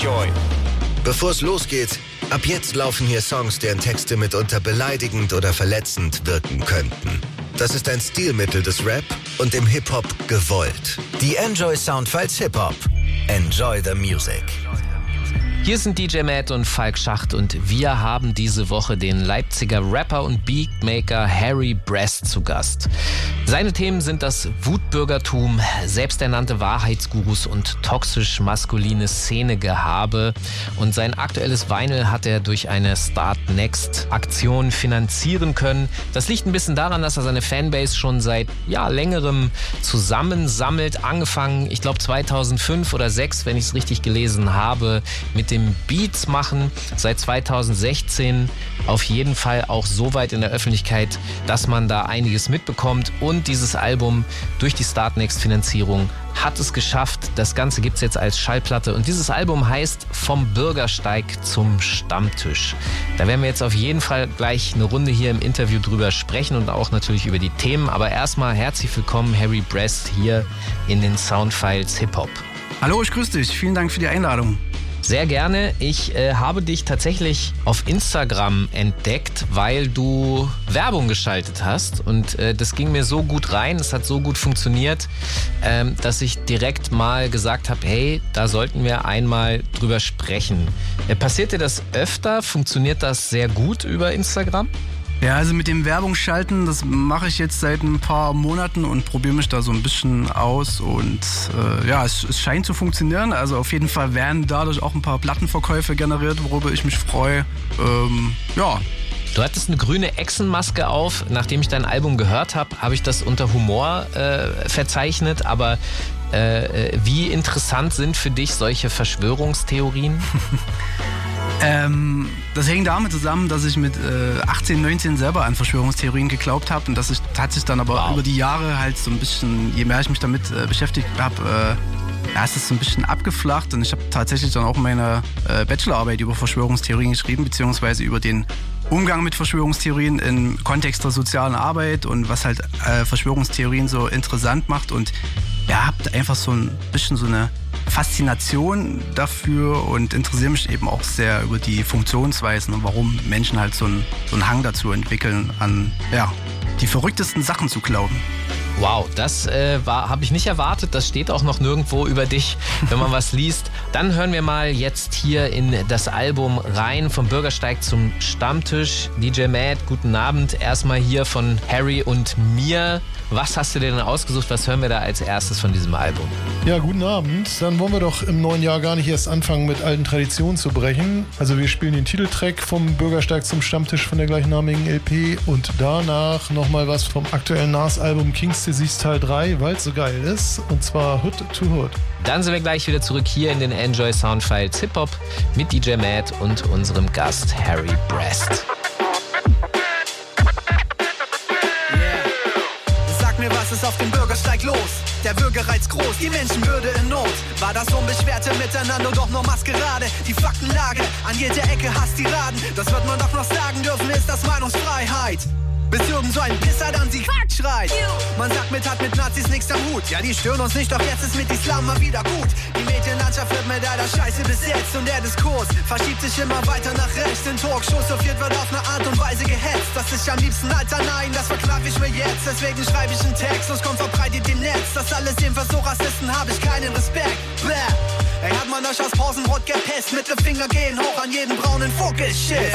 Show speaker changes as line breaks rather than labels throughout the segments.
Enjoy.
Bevor es losgeht, ab jetzt laufen hier Songs, deren Texte mitunter beleidigend oder verletzend wirken könnten. Das ist ein Stilmittel des Rap und im Hip-Hop gewollt. Die Enjoy Soundfiles Hip-Hop. Enjoy the Music.
Hier sind DJ Matt und Falk Schacht und wir haben diese Woche den Leipziger Rapper und Beatmaker Harry Brest zu Gast. Seine Themen sind das Wutbürgertum, selbsternannte Wahrheitsgurus und toxisch maskuline Szenegehabe. Und sein aktuelles Vinyl hat er durch eine Start Next Aktion finanzieren können. Das liegt ein bisschen daran, dass er seine Fanbase schon seit ja, längerem zusammensammelt. Angefangen, ich glaube 2005 oder 2006, wenn ich es richtig gelesen habe, mit dem Beats machen. Seit 2016 auf jeden Fall auch so weit in der Öffentlichkeit, dass man da einiges mitbekommt. Und dieses Album durch die Startnext-Finanzierung hat es geschafft. Das Ganze gibt es jetzt als Schallplatte. Und dieses Album heißt Vom Bürgersteig zum Stammtisch. Da werden wir jetzt auf jeden Fall gleich eine Runde hier im Interview drüber sprechen und auch natürlich über die Themen. Aber erstmal herzlich willkommen, Harry Brest, hier in den Soundfiles Hip Hop.
Hallo, ich grüße dich. Vielen Dank für die Einladung.
Sehr gerne. Ich äh, habe dich tatsächlich auf Instagram entdeckt, weil du Werbung geschaltet hast. Und äh, das ging mir so gut rein, es hat so gut funktioniert, ähm, dass ich direkt mal gesagt habe, hey, da sollten wir einmal drüber sprechen. Äh, passiert dir das öfter? Funktioniert das sehr gut über Instagram?
Ja, also mit dem Werbung schalten, das mache ich jetzt seit ein paar Monaten und probiere mich da so ein bisschen aus. Und äh, ja, es, es, scheint zu funktionieren. Also auf jeden Fall werden dadurch auch ein paar Plattenverkäufe generiert, worüber ich mich freue. Ähm, ja.
Du hattest eine grüne Echsenmaske auf. Nachdem ich dein Album gehört habe, habe ich das unter Humor äh, verzeichnet. Aber äh, äh wie interessant sind für dich solche Verschwörungstheorien?
Ähm, das hängt damit zusammen, dass ich mit äh, 18, 19 selber an Verschwörungstheorien geglaubt habe und dass ich hat sich dann aber wow. über die Jahre halt so ein bisschen, je mehr ich mich damit äh, beschäftigt habe, äh, ja, es ist so ein bisschen abgeflacht und ich habe tatsächlich dann auch meine äh, Bachelorarbeit über Verschwörungstheorien geschrieben, beziehungsweise über den Umgang mit Verschwörungstheorien im Kontext der sozialen Arbeit und was halt äh, Verschwörungstheorien so interessant macht und ja, habt einfach so ein bisschen so eine Faszination dafür und interessiere mich eben auch sehr über die Funktionsweisen und warum Menschen halt so einen, so einen Hang dazu entwickeln, an ja, die verrücktesten Sachen zu glauben.
Wow, das äh, habe ich nicht erwartet. Das steht auch noch nirgendwo über dich, wenn man was liest. Dann hören wir mal jetzt hier in das Album rein vom Bürgersteig zum Stammtisch. DJ Matt, guten Abend. Erstmal hier von Harry und mir. Was hast du dir denn ausgesucht? Was hören wir da als erstes von diesem Album?
Ja, guten Abend. Dann wollen wir doch im neuen Jahr gar nicht erst anfangen, mit alten Traditionen zu brechen. Also wir spielen den Titeltrack vom Bürgersteig zum Stammtisch von der gleichnamigen LP und danach nochmal was vom aktuellen NAS-Album King's Disease Teil 3, weil es so geil ist. Und zwar Hood to Hood.
Dann sind wir gleich wieder zurück hier in den Enjoy Soundfiles Hip Hop mit DJ Matt und unserem Gast Harry Brest.
Was ist auf dem Bürgersteig los? Der Bürgerreiz groß, die Menschenwürde in Not. War das unbeschwerte Miteinander doch nur Maskerade? Die Faktenlage, an jeder Ecke hasst die Raden. Das wird man doch noch sagen dürfen, ist das Meinungsfreiheit. Bis irgend so ein Pisser dann sie Quatsch schreit. Man sagt mit hat mit Nazis nichts am Hut. Ja, die stören uns nicht, doch jetzt ist mit Islam mal wieder gut. Die Medienlandschaft wird mit leider Scheiße besetzt und der Diskurs verschiebt sich immer weiter nach rechts. In Talkshows so wird auf eine Art und Weise gehetzt. Das ist ja am liebsten, Alter, nein, das verknapp ich mir jetzt. Deswegen schreibe ich einen Text, sonst kommt verbreitet im Netz. Das alles jedenfalls so Rassisten habe ich keinen Respekt. Bäh. Ey, hat man euch aus Pausenbrot gepisst? Mittelfinger gehen hoch an jeden braunen Vogelschiss. Yeah.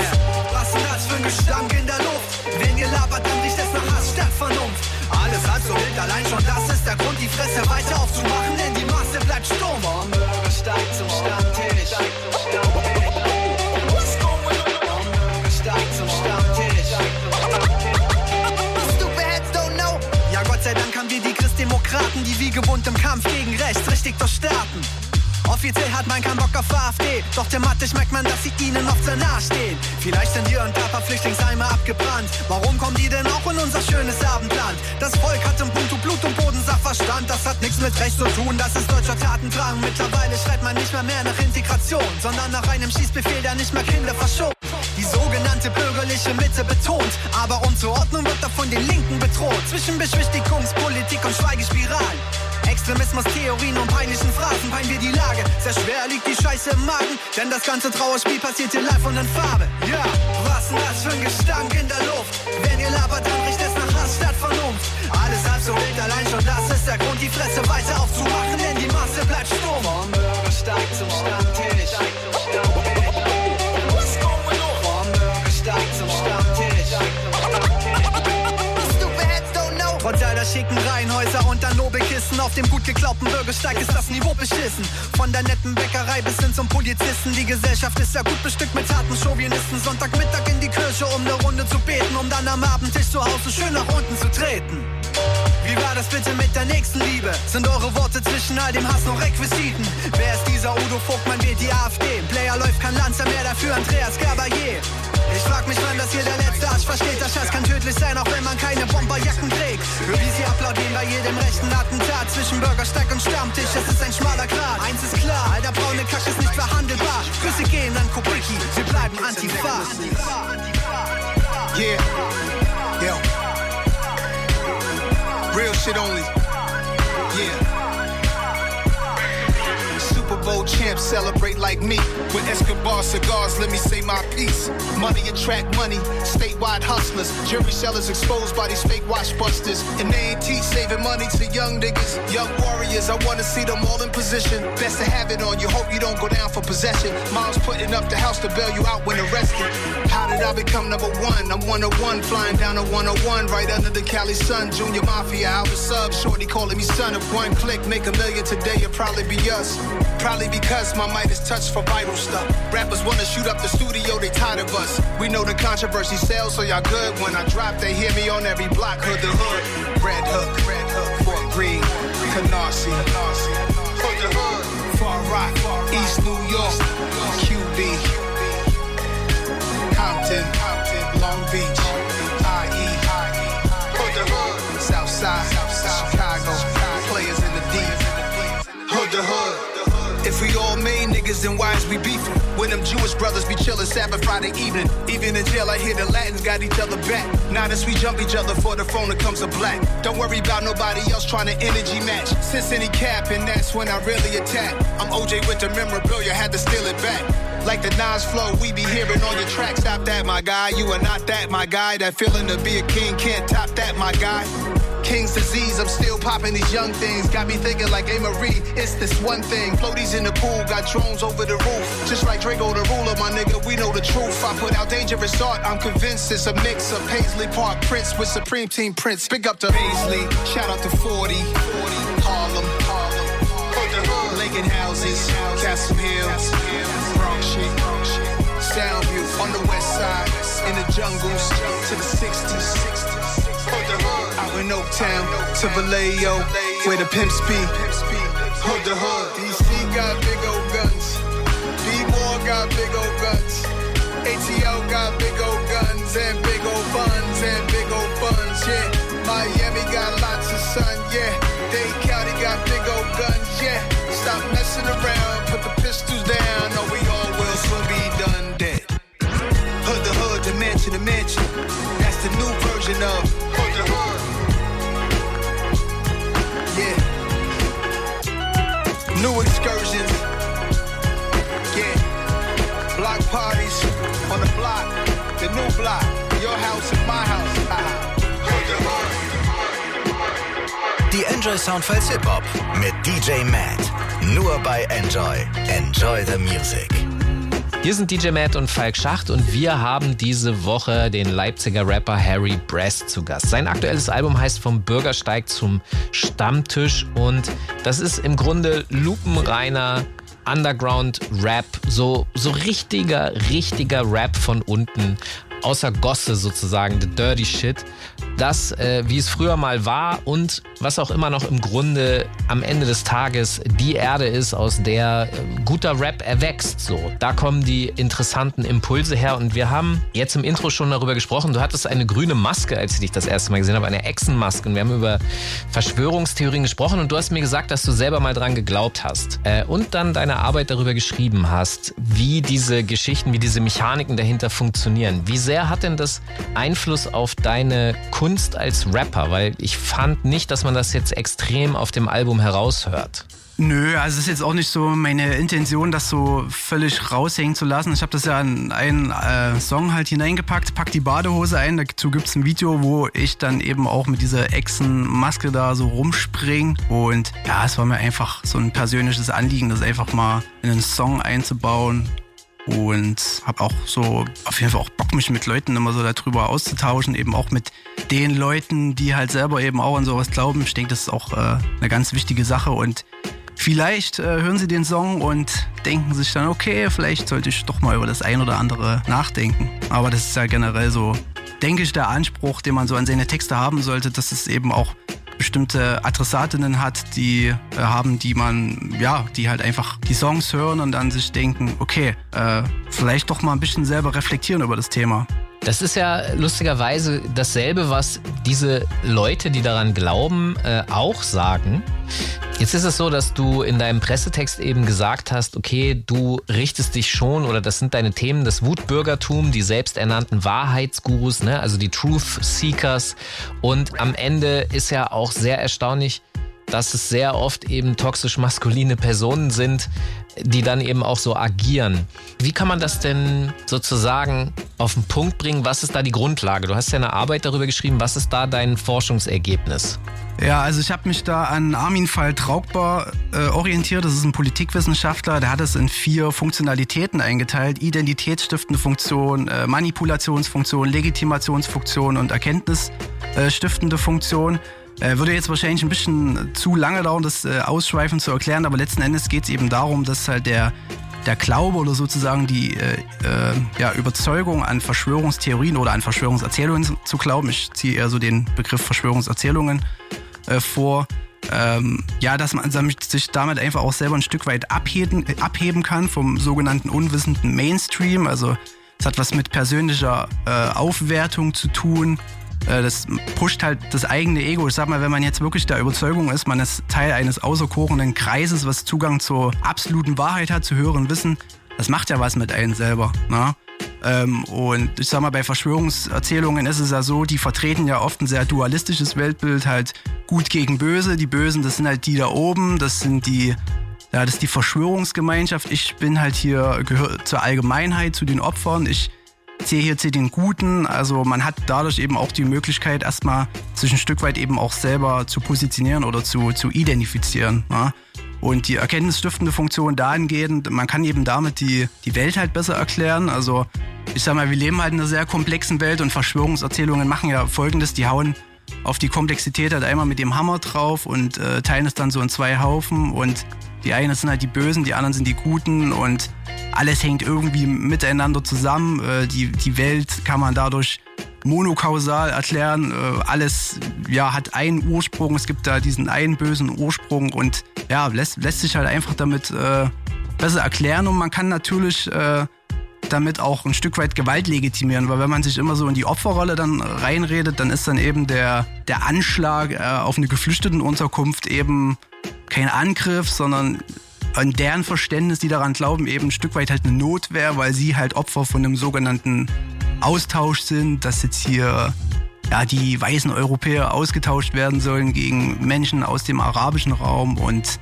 Was denn das für ein Gestank in der Luft? Wenn ihr labert, dann riecht es nach Hass statt Vernunft. Alles halb so wild, allein schon das ist der Grund, die Fresse weiter aufzumachen, denn die Masse bleibt stumm. Vom Bürgersteig zum Stammtisch. Ja, Gott sei Dank haben wir die Christdemokraten, die wie gewohnt im Kampf gegen rechts richtig durchstarten. Offiziell hat man keinen Bock auf AfD, doch thematisch merkt man, dass sie ihnen oft sehr nahe stehen. Vielleicht sind hier und paar Flüchtlingsheime abgebrannt. Warum kommen die denn auch in unser schönes Abendland? Das Volk hat im Punkt Blut und Boden Sachverstand. Das hat nichts mit Recht zu tun, das ist deutscher Tatendrang. Mittlerweile schreit man nicht mehr mehr nach Integration, sondern nach einem Schießbefehl, der nicht mehr Kinder verschont. Die sogenannte bürgerliche Mitte betont, aber Unzuordnung wird davon den Linken bedroht. Zwischen Beschwichtigungspolitik und Schweigespiralen Extremismus-Theorien und peinlichen Phrasen pein wir die Lage. Sehr schwer liegt die Scheiße im Magen, denn das ganze Trauerspiel passiert hier live und in Farbe. Ja, was denn das für ein Gestank in der Luft? Wenn ihr labert, dann riecht es nach Hass statt Vernunft. Alles halb so wild, allein schon das ist der Grund, die Fresse weiter aufzumachen, denn die Masse bleibt stumm. Vom Bürgersteig zum Stammtisch. Vom Reihenhäuser und dann Nobelkissen auf dem gut geglaubten Bürgersteig ist das Niveau beschissen. Von der netten Bäckerei bis hin zum Polizisten. Die Gesellschaft ist ja gut bestückt mit harten Chauvinisten. Sonntagmittag in die Kirche, um eine Runde zu beten, um dann am Abendtisch zu Hause schön nach unten zu treten. Wie war das bitte mit der nächsten Liebe? Sind eure Worte zwischen all dem Hass noch Requisiten? Wer ist dieser Udo Vogtmann, wählt die AfD? Player läuft kein Lanzer mehr dafür, Andreas Gabayé. Ich frag mich, wann das hier der letzte Arsch versteht. Der Scheiß kann tödlich sein, auch wenn man keine Bomberjacken trägt. Hör, wie sie applaudieren bei jedem rechten Attentat. Zwischen Bürgersteig und Stammtisch, es ist ein schmaler Grat. Eins ist klar, all der braune Kack ist nicht verhandelbar. Grüße gehen an Kubicki, wir bleiben Antifa.
Yeah. Real shit only. Yeah. Bowl champs celebrate like me. With Escobar cigars, let me say my piece. Money attract money, statewide hustlers. Jury sellers exposed by these fake watch busters. And they ain't teach saving money to young niggas. Young warriors, I wanna see them all in position. Best to have it on you, hope you don't go down for possession. Mom's putting up the house to bail you out when arrested. How did I become number one? I'm 101, flying down a 101, right under the Cali sun. Junior Mafia, I was sub, shorty calling me son. If one click, make a million today, it'll probably be us. Probably because my mic is touched for viral stuff. Rappers wanna shoot up the studio, they tired of us. We know the controversy sells, so y'all good. When I drop, they hear me on every block, hood to hood. Red Hook, Red Hook, Fort Greene, Canarsie, Hood to Hood, Far Rock, East New York, QB, Compton, Long Beach, why is we beefing? When them Jewish brothers be chillin' Sabbath Friday evening. Even in jail, I hear the Latins got each other back. Now that we jump each other for the phone, it comes a black. Don't worry about nobody else trying to energy match. Since any cap, and that's when I really attack. I'm OJ with the memorabilia, had to steal it back. Like the Nas flow, we be hearing on your track. Stop that, my guy. You are not that, my guy. That feeling to be a king can't top that, my guy. King's disease, I'm still popping these young things. Got me thinking like A. Marie, it's this one thing. Floaties in the pool, got drones over the roof. Just like Draco the ruler, my nigga, we know the truth. I put out dangerous art, I'm convinced it's a mix of Paisley Park Prince with Supreme Team Prince. Big up to Paisley, shout out to 40, 40 Harlem, Harlem, Lincoln Houses, Castle Hill, Bronx shit, Soundview on the west side, in the jungles to the 60s. Out in Oaktown to Vallejo, where the pimps be. Hood to hood. DC got big old guns. B-More got big old guns. ATL got big old guns and big old buns and big old buns, yeah. Miami got lots of sun, yeah. Dade County got big old guns, yeah. Stop messing around, put the pistols down, or we all will soon be done dead. Hood to hood, the mansion to mansion. That's the new version of New excursions. Yeah. Block parties on the block. The new block. Your house and my house. Ah.
Die Enjoy Soundfiles Hip Hop mit DJ Matt. Nur bei Enjoy. Enjoy the Music.
Hier sind DJ Matt und Falk Schacht und wir haben diese Woche den Leipziger Rapper Harry Brest zu Gast. Sein aktuelles Album heißt Vom Bürgersteig zum Stammtisch und das ist im Grunde lupenreiner Underground-Rap, so, so richtiger, richtiger Rap von unten, außer Gosse sozusagen, the dirty shit. Das, äh, wie es früher mal war und was auch immer noch im Grunde am Ende des Tages die Erde ist, aus der äh, guter Rap erwächst. So, da kommen die interessanten Impulse her und wir haben jetzt im Intro schon darüber gesprochen. Du hattest eine grüne Maske, als ich dich das erste Mal gesehen habe, eine Echsenmaske. Und wir haben über Verschwörungstheorien gesprochen und du hast mir gesagt, dass du selber mal dran geglaubt hast äh, und dann deine Arbeit darüber geschrieben hast, wie diese Geschichten, wie diese Mechaniken dahinter funktionieren. Wie sehr hat denn das Einfluss auf deine Kunst als Rapper? Weil ich fand nicht, dass man das jetzt extrem auf dem Album heraushört.
Nö, also es ist jetzt auch nicht so meine Intention, das so völlig raushängen zu lassen. Ich habe das ja in einen äh, Song halt hineingepackt, pack die Badehose ein. Dazu gibt es ein Video, wo ich dann eben auch mit dieser Echsenmaske da so rumspring. Und ja, es war mir einfach so ein persönliches Anliegen, das einfach mal in einen Song einzubauen. Und habe auch so auf jeden Fall auch Bock, mich mit Leuten immer so darüber auszutauschen, eben auch mit den Leuten, die halt selber eben auch an sowas glauben. Ich denke, das ist auch äh, eine ganz wichtige Sache und Vielleicht äh, hören Sie den Song und denken sich dann, okay, vielleicht sollte ich doch mal über das ein oder andere nachdenken. Aber das ist ja generell so, denke ich, der Anspruch, den man so an seine Texte haben sollte, dass es eben auch bestimmte Adressatinnen hat, die äh, haben, die man, ja, die halt einfach die Songs hören und dann sich denken, okay, äh, vielleicht doch mal ein bisschen selber reflektieren über das Thema.
Das ist ja lustigerweise dasselbe, was diese Leute, die daran glauben, äh, auch sagen. Jetzt ist es so, dass du in deinem Pressetext eben gesagt hast, okay, du richtest dich schon oder das sind deine Themen, das Wutbürgertum, die selbsternannten Wahrheitsgurus, ne, also die Truth Seekers. Und am Ende ist ja auch sehr erstaunlich, dass es sehr oft eben toxisch maskuline Personen sind, die dann eben auch so agieren. Wie kann man das denn sozusagen auf den Punkt bringen? Was ist da die Grundlage? Du hast ja eine Arbeit darüber geschrieben. Was ist da dein Forschungsergebnis?
Ja, also ich habe mich da an Armin Fall Traugbar äh, orientiert. Das ist ein Politikwissenschaftler. Der hat es in vier Funktionalitäten eingeteilt. Identitätsstiftende Funktion, äh, Manipulationsfunktion, Legitimationsfunktion und Erkenntnisstiftende Funktion. Äh, würde jetzt wahrscheinlich ein bisschen zu lange dauern, das äh, ausschweifend zu erklären, aber letzten Endes geht es eben darum, dass halt der, der Glaube oder sozusagen die äh, äh, ja, Überzeugung an Verschwörungstheorien oder an Verschwörungserzählungen zu glauben, ich ziehe eher so den Begriff Verschwörungserzählungen äh, vor, ähm, ja, dass man sich damit einfach auch selber ein Stück weit abheben, abheben kann vom sogenannten unwissenden Mainstream. Also es hat was mit persönlicher äh, Aufwertung zu tun, das pusht halt das eigene Ego. Ich sag mal, wenn man jetzt wirklich der Überzeugung ist, man ist Teil eines außerkorenen Kreises, was Zugang zur absoluten Wahrheit hat, zu höheren Wissen, das macht ja was mit einem selber. Ne? Ähm, und ich sag mal, bei Verschwörungserzählungen ist es ja so, die vertreten ja oft ein sehr dualistisches Weltbild, halt gut gegen böse. Die Bösen, das sind halt die da oben, das sind die, ja, das ist die Verschwörungsgemeinschaft. Ich bin halt hier, gehöre zur Allgemeinheit, zu den Opfern. Ich zu den Guten. Also man hat dadurch eben auch die Möglichkeit, erstmal sich ein Stück weit eben auch selber zu positionieren oder zu, zu identifizieren. Ja? Und die erkenntnisstiftende Funktion dahingehend, man kann eben damit die, die Welt halt besser erklären. Also ich sag mal, wir leben halt in einer sehr komplexen Welt und Verschwörungserzählungen machen ja folgendes, die hauen auf die Komplexität halt einmal mit dem Hammer drauf und äh, teilen es dann so in zwei Haufen und die einen sind halt die Bösen, die anderen sind die Guten und alles hängt irgendwie miteinander zusammen. Äh, die, die Welt kann man dadurch monokausal erklären. Äh, alles ja, hat einen Ursprung. Es gibt da diesen einen bösen Ursprung und ja, lässt, lässt sich halt einfach damit äh, besser erklären. Und man kann natürlich äh, damit auch ein Stück weit Gewalt legitimieren, weil wenn man sich immer so in die Opferrolle dann reinredet, dann ist dann eben der, der Anschlag äh, auf eine Geflüchtetenunterkunft eben kein Angriff, sondern an deren Verständnis, die daran glauben, eben ein Stück weit halt eine Notwehr, weil sie halt Opfer von einem sogenannten Austausch sind, dass jetzt hier ja, die weißen Europäer ausgetauscht werden sollen gegen Menschen aus dem arabischen Raum und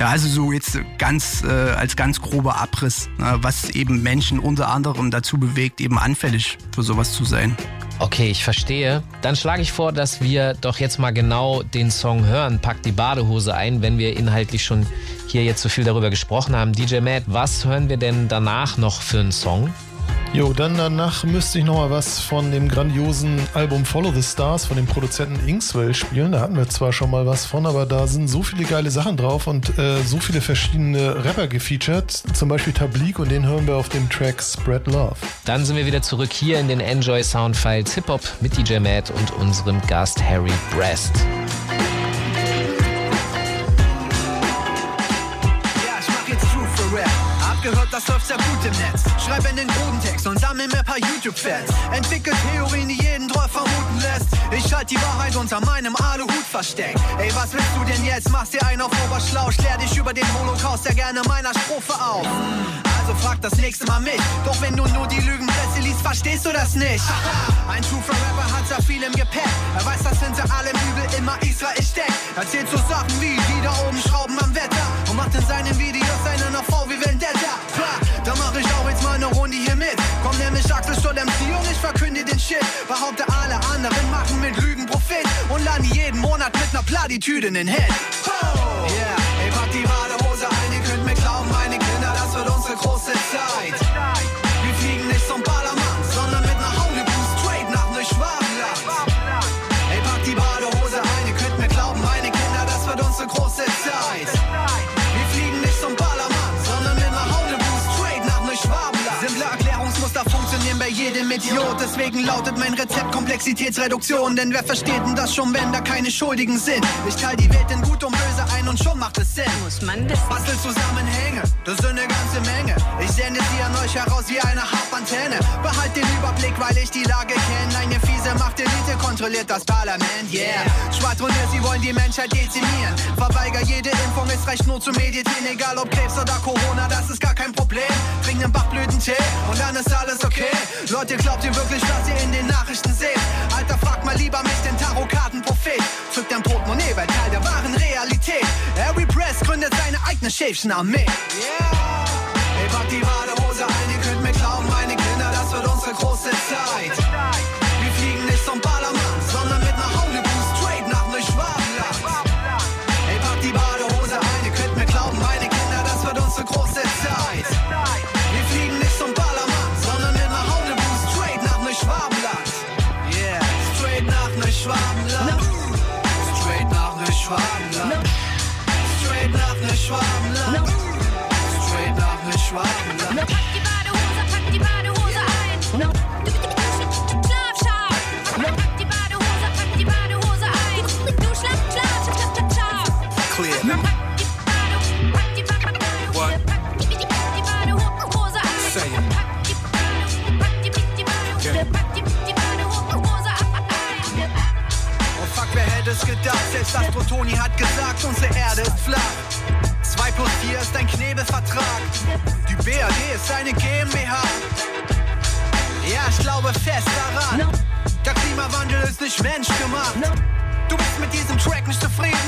ja, also so jetzt ganz äh, als ganz grober Abriss, ne, was eben Menschen unter anderem dazu bewegt, eben anfällig für sowas zu sein.
Okay, ich verstehe. Dann schlage ich vor, dass wir doch jetzt mal genau den Song hören. Pack die Badehose ein, wenn wir inhaltlich schon hier jetzt so viel darüber gesprochen haben. DJ Matt, was hören wir denn danach noch für einen Song?
Jo, dann danach müsste ich noch mal was von dem grandiosen Album Follow the Stars von dem Produzenten Inkswell spielen. Da hatten wir zwar schon mal was von, aber da sind so viele geile Sachen drauf und äh, so viele verschiedene Rapper gefeatured. Zum Beispiel Tablik und den hören wir auf dem Track Spread Love.
Dann sind wir wieder zurück hier in den Enjoy Soundfiles Hip Hop mit DJ Matt und unserem Gast Harry Brest.
Sehr gut im Netz. Schreib in den Bodentext und sammel mir paar YouTube-Fans. Entwickelt Theorien, die jeden Troll vermuten lässt. Ich halt die Wahrheit unter meinem Aluhut versteckt. Ey, was willst du denn jetzt? Machst dir einen auf Oberschlau, leer dich über den Holocaust, der gerne meiner Strophe auf. also frag das nächste Mal mich. Doch wenn du nur die Lügenpresse liest, verstehst du das nicht. Ein True Rapper hat sehr viel im Gepäck. Er weiß, dass hinter allem Übel immer Israel steckt. Erzählt so Sachen wie, die da oben schrauben am Wetter. Und macht in seinen Videos eine nach V wie Vendetta. Ich auch jetzt mal eine Runde hier mit. Komm nämlich Axel Stoll MC und ich verkünde den Shit. Behaupte alle anderen machen mit Lügen Profit. Und lande jeden Monat mit ner Platitüde in den Hit. Oh, yeah, ey, pack die Badehose ein, ihr könnt mir glauben, meine Kinder, das wird unsere große Zeit. Wir fliegen nicht zum Ballermann, bei jedem Idiot, deswegen lautet mein Rezept Komplexitätsreduktion. Denn wer versteht denn das schon, wenn da keine Schuldigen sind? Ich teile die Welt in Gut und Böse ein und schon macht es Sinn.
Muss man wissen.
Bastelzusammenhänge, das sind eine ganze Menge. Ich sende sie an euch heraus wie eine Harpantenne. Behalt den Überblick, weil ich die Lage kenne. Eine fiese Machtelite kontrolliert das Parlament, yeah. Schwadroniert, sie wollen die Menschheit dezimieren. Verweiger jede Impfung, es reicht nur zu meditieren. Egal ob Krebs oder Corona, das ist gar kein Problem. Trink einen Bachblütentee und dann ist alles okay. Leute, glaubt ihr wirklich, was ihr in den Nachrichten seht? Alter, fragt mal lieber mich, den Tarotkartenprophet. Zückt dein Portemonnaie, weil Teil der wahren Realität. Harry Press gründet seine eigene Schäfchen Armee. Yeah! Ey, pack die Badehose ein, ihr könnt mir glauben, meine Kinder, das wird unsere große Zeit. Nach Neuschwabenland. Straight nach Neuschwabenland.
Pack die Badehose, pack die Badehose ein. Du Schlaf, schlaf. Pack die Badehose, pack die Badehose ein. Du schlaf, schlaf, schlaf, schlaf, schlaf.
Clear.
Pack die Badehose, pack die Badehose,
What?
pack die Badehose ein.
Say it.
Pack die Badehose, pack die Badehose, pack die Badehose ein.
Oh fuck, wer hätte es gedacht? Selbst das Protoni hat gesagt, unsere Erde ist flach. 2 plus 4 ist ein Knebelvertrag. Die BRD ist eine GmbH. Ja, ich glaube fest daran. Der Klimawandel ist nicht menschgemacht. Du bist mit diesem Track nicht zufrieden?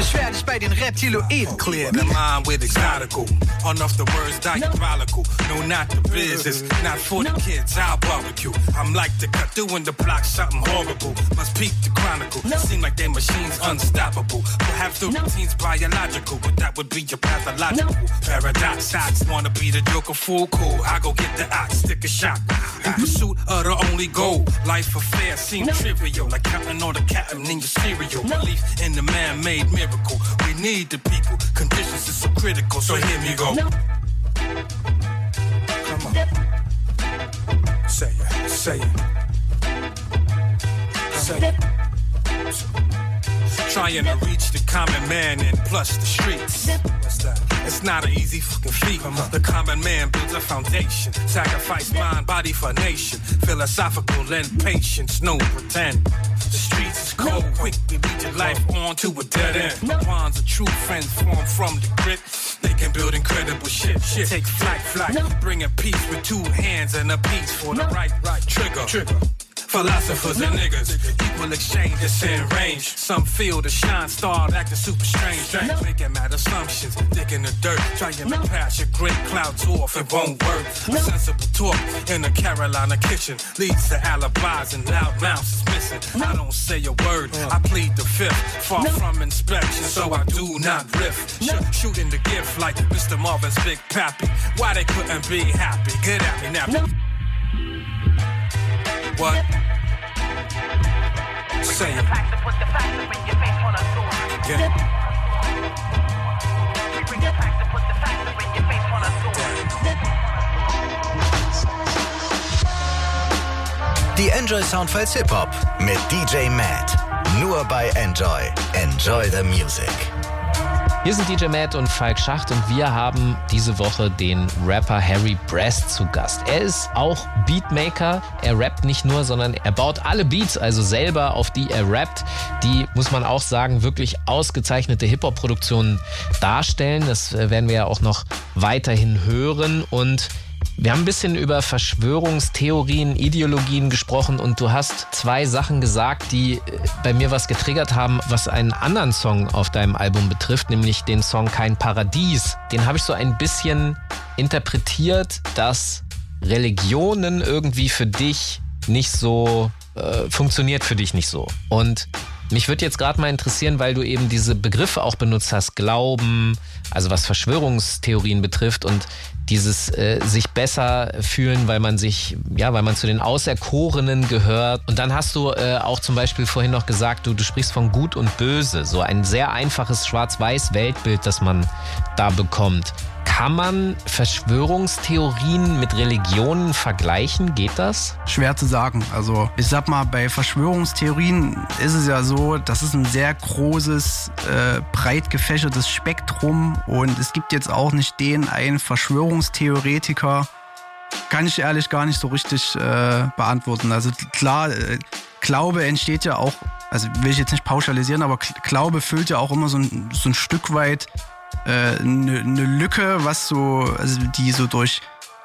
Beschwer dich bei den Reptiloiden.
Clear the mind with exotical. On off the words diabolical. No, not the business. Not for the kids. I'll barbecue. I'm like the cut through in the block something horrible. Must peak the chronicle. Seem like they machines unstoppable. Perhaps the routine's biological, but that would be your pathological paradox. Ox wanna be the joker fool. Cool. I go get the ox, stick a shot. In mm-hmm. pursuit of the only goal. Life affair seem trivial. Like counting all the captain in your cereal. Belief in the man-made miracle. We need the people. Conditions is so critical. So here we go. Come on. Say it. Say it. Say it. Trying to reach the common man and plus the streets. It's not an easy fucking feat. The common man builds a foundation. Sacrifice mind, body for nation. Philosophical and patience, no pretend. The streets is cold, quick to lead your life on to a dead end. Bonds of true friends form from the grit. They can build incredible shit. Shit take flight, flight. Bringing peace with two hands and a piece for the right, right trigger. Trigger. Philosophers and niggas, equal exchange is in range. Some feel the shine star acting super strange. strange. Making mad assumptions, digging the dirt, trying to pass your great clouds off. It won't work. A sensible talk in a Carolina kitchen leads to alibis and loud mouths is missing. I don't say a word, uh. I plead the fifth. Far from inspection, so I do not riff. Sh- shooting the gift like Mr. Marvin's Big Pappy. Why they couldn't be happy? Get at me now. What? Say it. It.
Die Enjoy Soundfiles Hip Hop mit DJ Matt. Nur bei Enjoy. Enjoy the Music.
Hier sind DJ Matt und Falk Schacht und wir haben diese Woche den Rapper Harry Brest zu Gast. Er ist auch Beatmaker. Er rappt nicht nur, sondern er baut alle Beats, also selber, auf die er rappt. Die, muss man auch sagen, wirklich ausgezeichnete Hip-Hop-Produktionen darstellen. Das äh, werden wir ja auch noch weiterhin hören und wir haben ein bisschen über Verschwörungstheorien, Ideologien gesprochen und du hast zwei Sachen gesagt, die äh, bei mir was getriggert haben, was einen anderen Song auf deinem Album betrifft, nämlich den Song Kein Paradies. Den habe ich so ein bisschen interpretiert, dass Religionen irgendwie für dich nicht so äh, funktioniert für dich nicht so. Und mich würde jetzt gerade mal interessieren, weil du eben diese Begriffe auch benutzt hast, Glauben, also was Verschwörungstheorien betrifft und dieses äh, sich besser fühlen, weil man sich, ja, weil man zu den Auserkorenen gehört. Und dann hast du äh, auch zum Beispiel vorhin noch gesagt, du, du sprichst von Gut und Böse, so ein sehr einfaches Schwarz-Weiß-Weltbild, das man da bekommt. Kann man Verschwörungstheorien mit Religionen vergleichen? Geht das?
Schwer zu sagen. Also ich sag mal, bei Verschwörungstheorien ist es ja so, das ist ein sehr großes, äh, breit gefächertes Spektrum und es gibt jetzt auch nicht den einen Verschwörungstheoretiker. Kann ich ehrlich gar nicht so richtig äh, beantworten. Also klar, äh, Glaube entsteht ja auch, also will ich jetzt nicht pauschalisieren, aber Glaube füllt ja auch immer so ein, so ein Stück weit eine äh, ne, ne Lücke, was so, also die so durch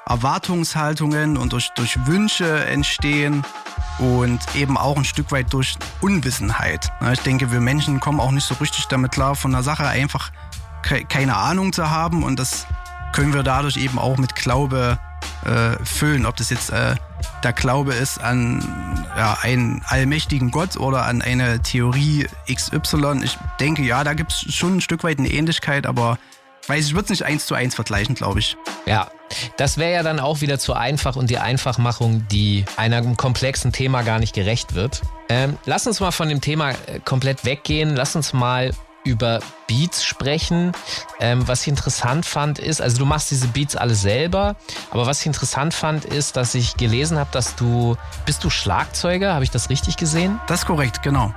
Erwartungshaltungen und durch, durch Wünsche entstehen und eben auch ein Stück weit durch Unwissenheit. Ich denke, wir Menschen kommen auch nicht so richtig damit klar, von der Sache einfach keine Ahnung zu haben und das können wir dadurch eben auch mit Glaube äh, füllen. Ob das jetzt äh, der Glaube ist an ja, einen allmächtigen Gott oder an eine Theorie XY. Ich denke, ja, da gibt es schon ein Stück weit eine Ähnlichkeit, aber weiß ich würde es nicht eins zu eins vergleichen, glaube ich.
Ja, das wäre ja dann auch wieder zu einfach und die Einfachmachung, die einem komplexen Thema gar nicht gerecht wird. Ähm, lass uns mal von dem Thema äh, komplett weggehen. Lass uns mal über Beats sprechen. Ähm, was ich interessant fand ist, also du machst diese Beats alle selber, aber was ich interessant fand ist, dass ich gelesen habe, dass du, bist du Schlagzeuger? Habe ich das richtig gesehen?
Das ist korrekt, genau.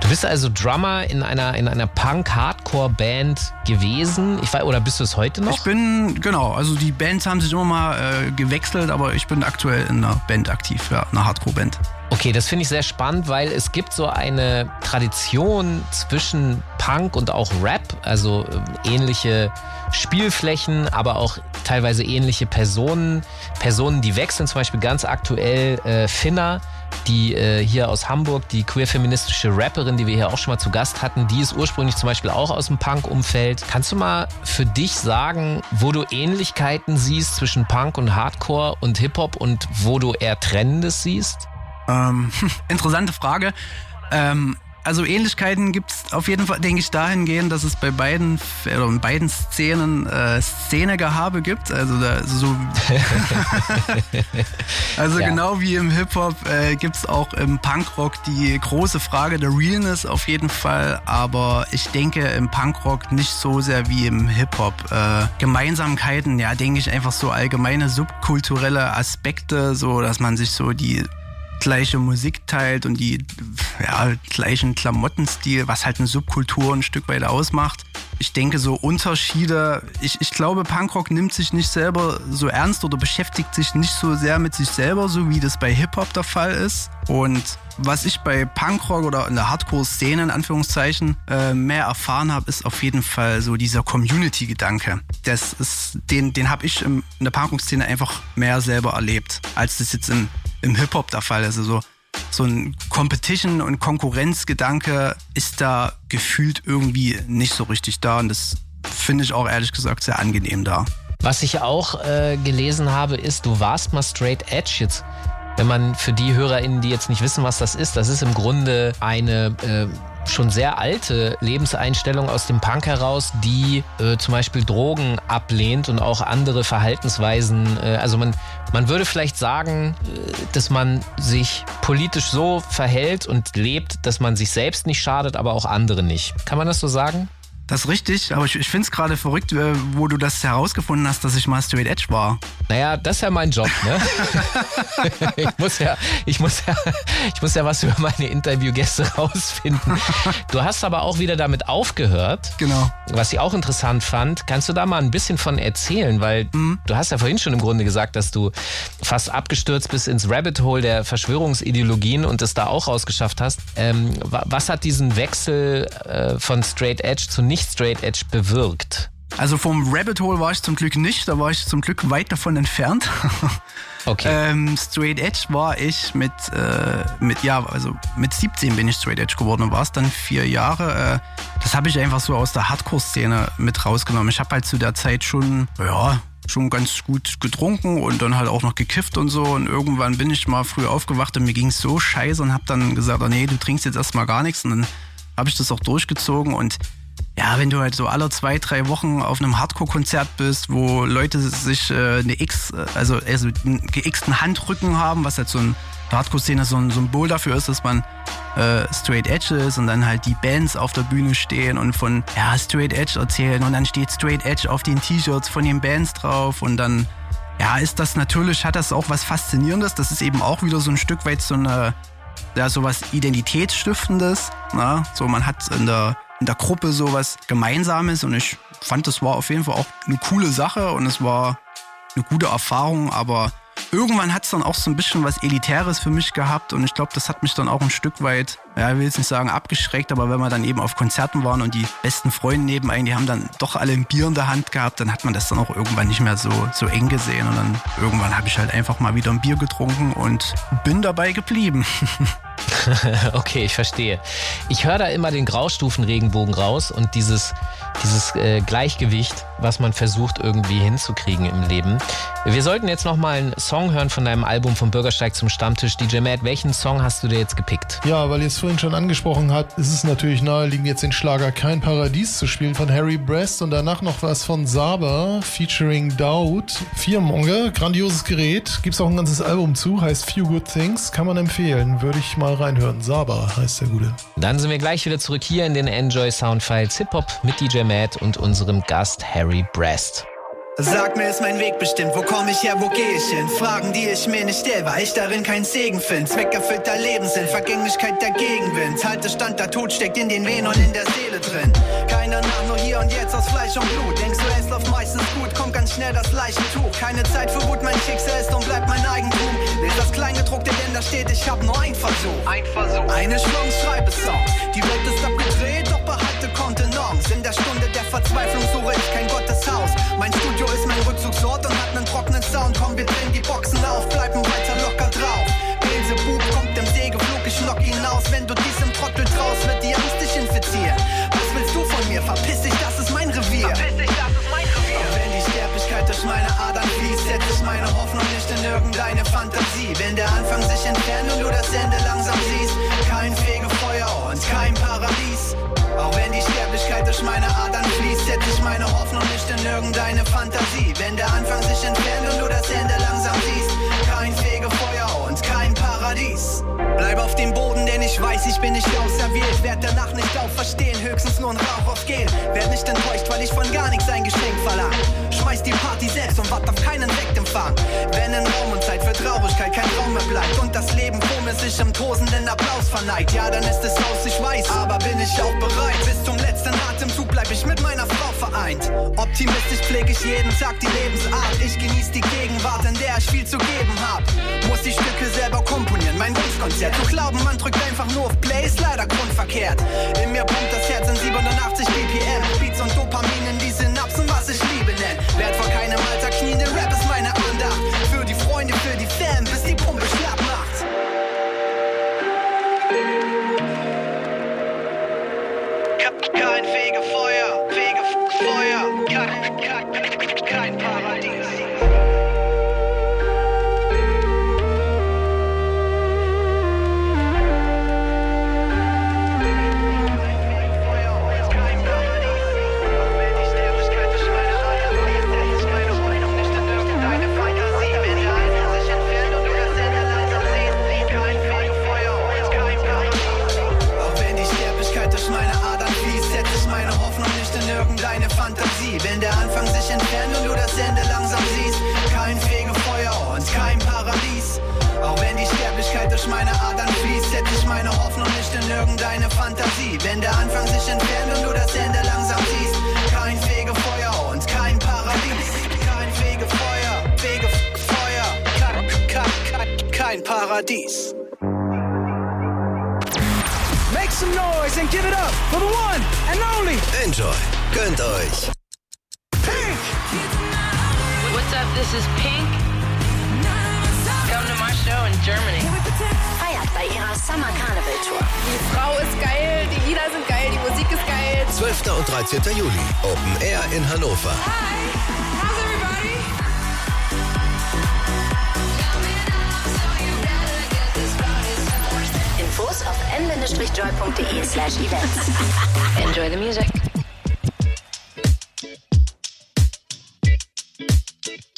Du bist also Drummer in einer, in einer Punk-Hardcore-Band gewesen. Ich weiß, oder bist du es heute noch?
Ich bin, genau, also die Bands haben sich immer mal äh, gewechselt, aber ich bin aktuell in einer Band aktiv, ja, einer Hardcore-Band.
Okay, das finde ich sehr spannend, weil es gibt so eine Tradition zwischen Punk und auch Rap, also äh, ähnliche Spielflächen, aber auch teilweise ähnliche Personen, Personen, die wechseln, zum Beispiel ganz aktuell äh, Finner die äh, hier aus Hamburg, die queer-feministische Rapperin, die wir hier auch schon mal zu Gast hatten, die ist ursprünglich zum Beispiel auch aus dem Punk-Umfeld. Kannst du mal für dich sagen, wo du Ähnlichkeiten siehst zwischen Punk und Hardcore und Hip-Hop und wo du eher Trennendes siehst?
Ähm, interessante Frage. Ähm, also Ähnlichkeiten gibt es auf jeden Fall, denke ich, dahingehend, dass es bei beiden, oder in beiden Szenen äh, Szenegehabe gibt. Also, da, so, also ja. genau wie im Hip-Hop äh, gibt es auch im Punkrock die große Frage der Realness auf jeden Fall. Aber ich denke im Punkrock nicht so sehr wie im Hip-Hop. Äh, Gemeinsamkeiten, ja, denke ich einfach so allgemeine subkulturelle Aspekte, so dass man sich so die gleiche Musik teilt und die ja, gleichen Klamottenstil, was halt eine Subkultur ein Stück weit ausmacht. Ich denke, so Unterschiede, ich, ich glaube, Punkrock nimmt sich nicht selber so ernst oder beschäftigt sich nicht so sehr mit sich selber, so wie das bei Hip-Hop der Fall ist. Und was ich bei Punkrock oder in der Hardcore-Szene in Anführungszeichen äh, mehr erfahren habe, ist auf jeden Fall so dieser Community-Gedanke. Das ist, den, den habe ich in der Punkrock-Szene einfach mehr selber erlebt, als das jetzt in im Hip-Hop der Fall ist. Also so ein Competition- und Konkurrenzgedanke ist da gefühlt irgendwie nicht so richtig da und das finde ich auch ehrlich gesagt sehr angenehm da.
Was ich auch äh, gelesen habe, ist, du warst mal Straight Edge jetzt. Wenn man für die HörerInnen, die jetzt nicht wissen, was das ist, das ist im Grunde eine äh, schon sehr alte Lebenseinstellung aus dem Punk heraus, die äh, zum Beispiel Drogen ablehnt und auch andere Verhaltensweisen. Äh, also man, man würde vielleicht sagen, äh, dass man sich politisch so verhält und lebt, dass man sich selbst nicht schadet, aber auch andere nicht. Kann man das so sagen?
Das ist richtig, aber ich, ich finde es gerade verrückt, äh, wo du das herausgefunden hast, dass ich mal Straight Edge war.
Naja, das ist ja mein Job, ne? ich, muss ja, ich, muss ja, ich muss ja was über meine Interviewgäste rausfinden. Du hast aber auch wieder damit aufgehört.
Genau.
Was ich auch interessant fand, kannst du da mal ein bisschen von erzählen? Weil
Mhm.
du hast ja vorhin schon im Grunde gesagt, dass du fast abgestürzt bist ins Rabbit Hole der Verschwörungsideologien und es da auch rausgeschafft hast. Ähm, wa- was hat diesen Wechsel äh, von Straight Edge zu nicht Straight Edge bewirkt?
Also vom Rabbit Hole war ich zum Glück nicht, da war ich zum Glück weit davon entfernt.
Okay.
ähm, Straight Edge war ich mit, äh, mit, ja, also mit 17 bin ich Straight Edge geworden und war es dann vier Jahre. Äh, das habe ich einfach so aus der Hardcore-Szene mit rausgenommen. Ich habe halt zu der Zeit schon, ja, schon ganz gut getrunken und dann halt auch noch gekifft und so. Und irgendwann bin ich mal früh aufgewacht und mir ging es so scheiße und habe dann gesagt, oh nee, du trinkst jetzt erstmal gar nichts. Und dann habe ich das auch durchgezogen und ja, wenn du halt so alle zwei, drei Wochen auf einem Hardcore-Konzert bist, wo Leute sich äh, eine X, äh, also, also einen geixten Handrücken haben, was halt so ein Hardcore-Szene so ein Symbol dafür ist, dass man äh, Straight Edge ist und dann halt die Bands auf der Bühne stehen und von ja, Straight Edge erzählen und dann steht Straight Edge auf den T-Shirts von den Bands drauf und dann ja, ist das natürlich, hat das auch was Faszinierendes. Das ist eben auch wieder so ein Stück weit so eine, ja, sowas Identitätsstiftendes. Na? So, man hat in der, in der Gruppe sowas Gemeinsames und ich fand, das war auf jeden Fall auch eine coole Sache und es war eine gute Erfahrung, aber irgendwann hat es dann auch so ein bisschen was Elitäres für mich gehabt und ich glaube, das hat mich dann auch ein Stück weit, ja, ich will jetzt nicht sagen abgeschreckt, aber wenn wir dann eben auf Konzerten waren und die besten Freunde neben einen, die haben dann doch alle ein Bier in der Hand gehabt, dann hat man das dann auch irgendwann nicht mehr so, so eng gesehen und dann irgendwann habe ich halt einfach mal wieder ein Bier getrunken und bin dabei geblieben.
Okay, ich verstehe. Ich höre da immer den Graustufenregenbogen raus und dieses, dieses äh, Gleichgewicht, was man versucht irgendwie hinzukriegen im Leben. Wir sollten jetzt noch mal einen Song hören von deinem Album vom Bürgersteig zum Stammtisch. DJ Matt, welchen Song hast du dir jetzt gepickt?
Ja, weil ihr es vorhin schon angesprochen habt, ist es natürlich naheliegend, jetzt den Schlager Kein Paradies zu spielen von Harry Brest und danach noch was von Saber featuring Daud. Viermonger, grandioses Gerät, gibt's auch ein ganzes Album zu, heißt Few Good Things, kann man empfehlen, würde ich mal reinhören. Saber heißt der Gute.
Dann sind wir gleich wieder zurück hier in den Enjoy Soundfiles Hip-Hop mit DJ Matt und unserem Gast Harry Brest.
Sag mir, ist mein Weg bestimmt, wo komm ich her, wo geh ich hin? Fragen, die ich mir nicht stell, weil ich darin keinen Segen find. Zweckerfüllter Lebenssinn, Vergänglichkeit der Gegenwind. Halte Stand, der Tod steckt in den Venen und in der Seele drin. Keiner nach, nur hier und jetzt aus Fleisch und Blut. Denkst du, es läuft meistens gut, kommt ganz schnell das Leichentuch. Keine Zeit für Wut, mein Schicksal ist und bleibt mein Eigentum. Lies das Kleingedruckte, denn da steht, ich hab nur ein Versuch. Ein Versuch. Eine Chance, schreibe Songs. Die Welt ist abgedreht. In der Stunde der Verzweiflung suche ich kein Gotteshaus. Mein Studio ist mein Rückzugsort und hat nen trockenen Sound. Komm, wir drehen die Boxen auf, bleiben weiter locker drauf. Beelzebub kommt im Segelflug, ich lock ihn aus. Wenn du diesem Trottel traust, wird die Angst dich infizieren. Was willst du von mir? Verpiss dich, das ist mein Revier. Verpiss dich, das ist mein Revier. Und wenn die Sterblichkeit durch meine Adern fließt, setze ich meine Hoffnung nicht in irgendeine Fantasie. Irgendeine Fantasie. Wenn der Anfang sich entfernt und du das Ende langsam siehst, kein Fegefeuer und kein Paradies. Bleib auf dem Boden, denn ich weiß, ich bin nicht auserwählt. Werd danach nicht auferstehen, höchstens nur ein Rauch auf Gel. Werd nicht enttäuscht, weil ich von gar nichts ein Geschenk verlang. Schmeiß die Party selbst und wart auf keinen Sektempfang. Wenn in Raum und Zeit für Traurigkeit kein Raum mehr bleibt und das Leben mir sich im tosenden Applaus verneigt, ja, dann ist es aus, ich weiß, aber bin ich auch bereit. Bis zum letzten Atemzug bleib ich mit meiner Frau vereint. Optimistisch pflege ich jeden Tag die Lebensart. Ich genieße die Gegenwart, in der ich viel zu geben hab. Muss die Stücke selber komponieren, mein Wunschkonzert. Zu glauben, man drückt einfach nur auf Play, ist leider grundverkehrt. In mir pumpt das Herz in 87 BPM.
Thank you.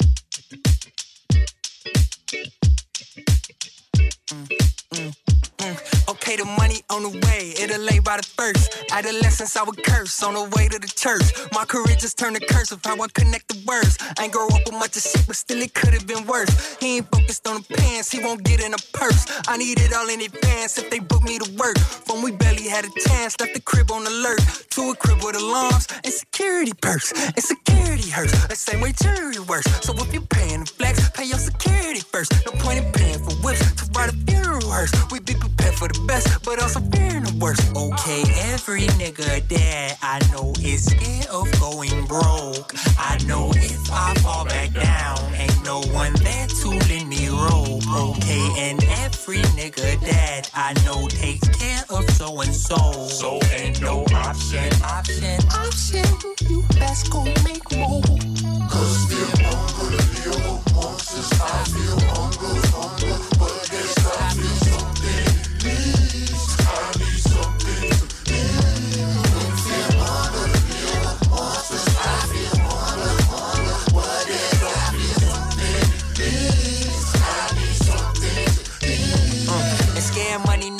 Okay, the money on the way, it'll lay by the first. Adolescence, I would curse on the way to the church. My career just turned to curse of how I connect the words. I ain't grow up with much of shit, but still it could have been worse. He ain't focused on the pants, he won't get in a purse. I need it all in advance if they book me to work. From we barely had a chance, left the crib on alert. To a crib with alarms and security perks. And security hurts, the same way jury works. So if you're paying the flex, pay your security first. No point in paying for whips to ride a funeral hearse. We be for the best, but also fearing the worst. Okay, every nigga that I know is scared of going broke. I know if I fall back down, ain't no one there to lend me rope. Okay, and every nigga that I know takes care of so and so. So ain't no option, option, option. You best go make more. Cause the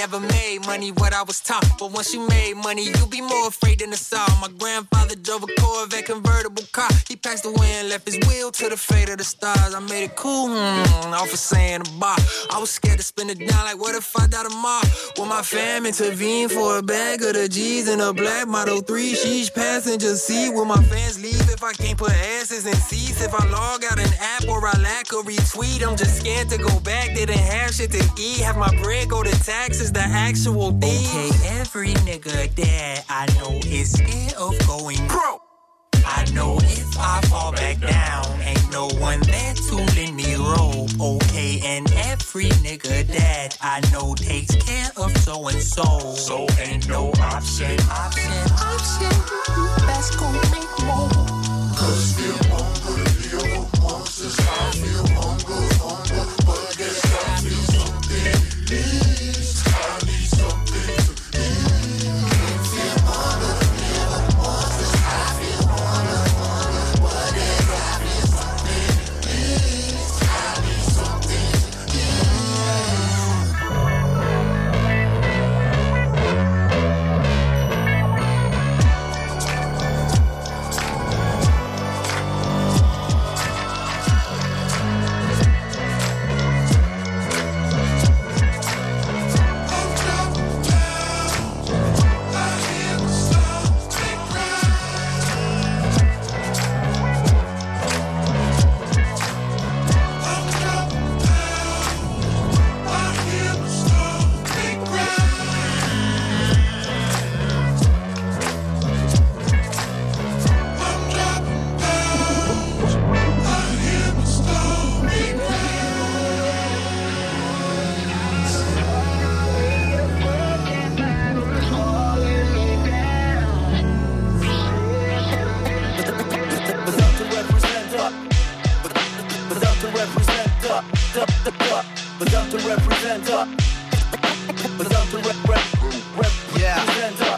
never made money what I was taught. But once you made money, you be more afraid than the saw. My grandfather drove a Corvette convertible car. He passed away and left his will to the fate of the stars. I made it cool, hmm, off of saying a bar. I was scared to spend it down, like what if I die tomorrow? Will my fam intervene for a bag of the G's and a black Model 3? Sheesh, passenger seat. Will my fans leave if I can't put asses in seats? If I log out an app or I lack a retweet, I'm just scared to go back. Didn't have shit to eat. Have my bread go to taxes, the actual thing. Okay, every nigga that I know is scared of going broke. I know if I fall back down, ain't no one there to lend me rope. Okay, and every nigga that I know takes care of so and so. So ain't no option, option, option. You best go make more. Cause the hunger, the monsters, I feel hunger,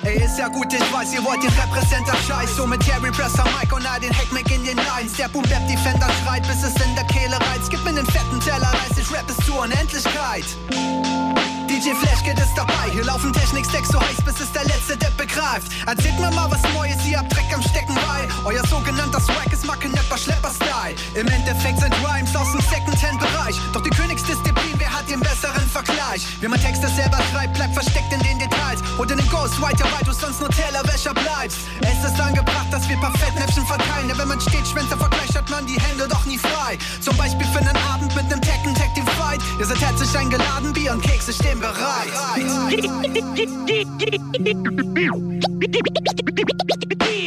Ey, ist ja gut, ich weiß, ihr wollt den Repräsenter-Scheiß. So mit Terry Presser, Mike und all den Hackmack in den Live. eins. Der Boom Bap Defender schreit, bis es in der Kehle reizt. Gib mir den fetten Teller, reiß ich Rap bis zur Unendlichkeit. DJ Flashkid ist dabei. Hier laufen Technik-Stacks so heiß, bis es der letzte Depp begreift. Erzählt mir mal was Neues, ihr habt Dreck am Stecken bei. Euer sogenannter Swag ist Mackenepper Schlepper-Style. Im Endeffekt sind Rhymes aus dem Second-Hand-Bereich. Doch die Königsdisziplin, besseren Vergleich? Wie man Texte selber schreibt, bleibt versteckt in den Details. Oder den Ghostwriter, weil du sonst nur Tellerwäscher bleibst. Es ist angebracht, dass wir perfekt Näpfchen verteilen. Ja, wenn man steht, Schwänze vergleicht, hat man die Hände doch nie frei. Zum Beispiel für einen Abend mit nem Tekken-Tag-Team-Fight. Ihr seid herzlich eingeladen, Bier und Kekse stehen bereit.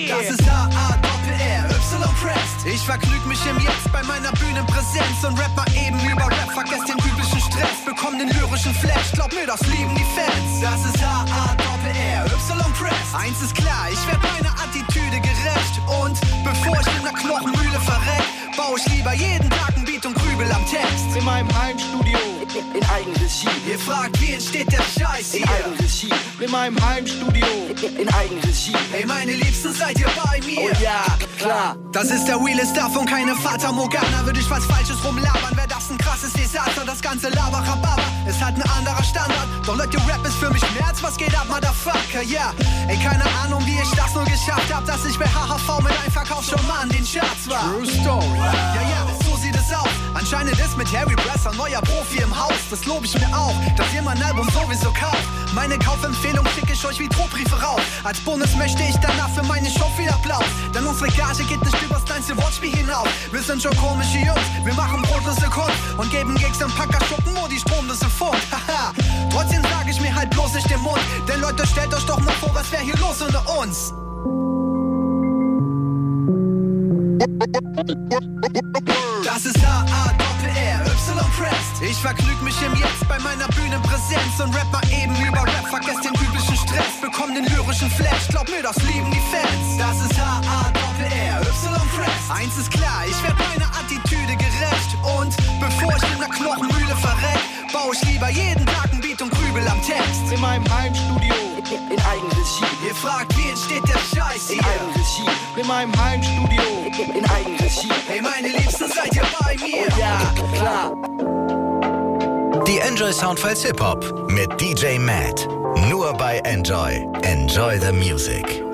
Das ist H-A-Doppel-R, Y-Pressed. Ich vergnüg mich im Jetzt bei meiner Bühnenpräsenz und rap mal eben über Rap. Vergesst den typischen Stress, bekomm den lyrischen Flash. Glaub mir, das lieben die Fans. Das ist H-A-Doppel-R, Y-Pressed. Eins ist klar, ich werd meiner Attitüde gerecht. Und bevor ich in der Knochenmühle verreck, baue ich lieber jeden Tag ein Beat und grübel am Text.
In meinem Heimstudio, in Eigenregie.
Ihr fragt, wie entsteht der Scheiß
In
hier?
Eigenregie. In meinem Heimstudio, in Eigenregie.
Hey, meine Liebsten, seid ihr bei mir?
Oh ja, klar.
Das ist der Wheel ist davon keine Fata Morgana. Würde ich was Falsches rumlabern, wäre das ein krasses Desaster. Das ganze Laberababa ist halt ein anderer Standard. Doch Leute, Rap ist für mich als was geht ab, Motherfucker, ja. Ey, keine Ahnung, wie ich das nur geschafft hab, dass ich bei HHV mit einem Verkauf schon mal an den Charts war.
True Story.
Ja, ja, so sieht es aus. Anscheinend ist mit Harry Bresser neuer Profi im Haus. Das lob ich mir auch, dass ihr mein Album sowieso kauft. Meine Kaufempfehlung schicke ich euch wie Drohbriefe raus. Als Bonus möchte ich danach für meine Show viel Applaus. Denn unsere Gage geht nicht übers kleinste Wortspiel hinaus. Wir sind schon komische Jungs, wir machen brotlose Kunst und geben Gigs im Packerschuppen, wo die Stromlose Fund. Haha, trotzdem sage ich mir halt bloß nicht den Mund. Denn Leute, stellt euch doch mal vor, was wäre hier los ohne uns. Ich vergnüg mich im Jetzt bei meiner Bühnenpräsenz und rap mal eben über Rap. Vergesst den typischen Stress, bekomm den lyrischen Flash. Glaub mir, das lieben die Fans. Das ist H-A-Doppel-R, Y-Pressed. Eins ist klar, ich werd meiner Attitüde gerecht. Und bevor ich in der Knochenmühle verreck, baue ich lieber jeden Tag ein Beat und grübel am Text.
In meinem Heimstudio, in Eigenregie.
Ihr fragt, wie entsteht der Scheiß
In
hier?
Eigenregie. In meinem Heimstudio, in Eigenregie.
Hey, meine Liebsten, seid ihr bei mir?
Oh ja, klar.
Die Enjoy Soundfiles Hip Hop mit DJ Matt. Nur bei Enjoy. Enjoy the Music.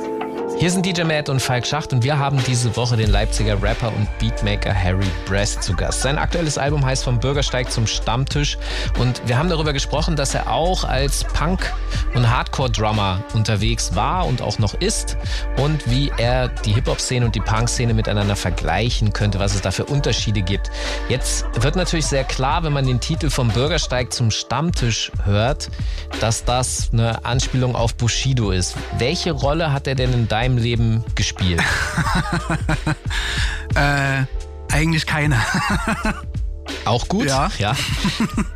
Hier sind DJ Matt und Falk Schacht und wir haben diese Woche den Leipziger Rapper und Beatmaker Harry Brest zu Gast. Sein aktuelles Album heißt Vom Bürgersteig zum Stammtisch und wir haben darüber gesprochen, dass er auch als Punk- und Hardcore-Drummer unterwegs war und auch noch ist und wie er die Hip-Hop-Szene und die Punk-Szene miteinander vergleichen könnte, was es da für Unterschiede gibt. Jetzt wird natürlich sehr klar, wenn man den Titel Vom Bürgersteig zum Stammtisch hört, dass das eine Anspielung auf Bushido ist. Welche Rolle hat er denn in deinem Leben gespielt?
Äh, eigentlich keine.
Auch gut?
Ja.
ja.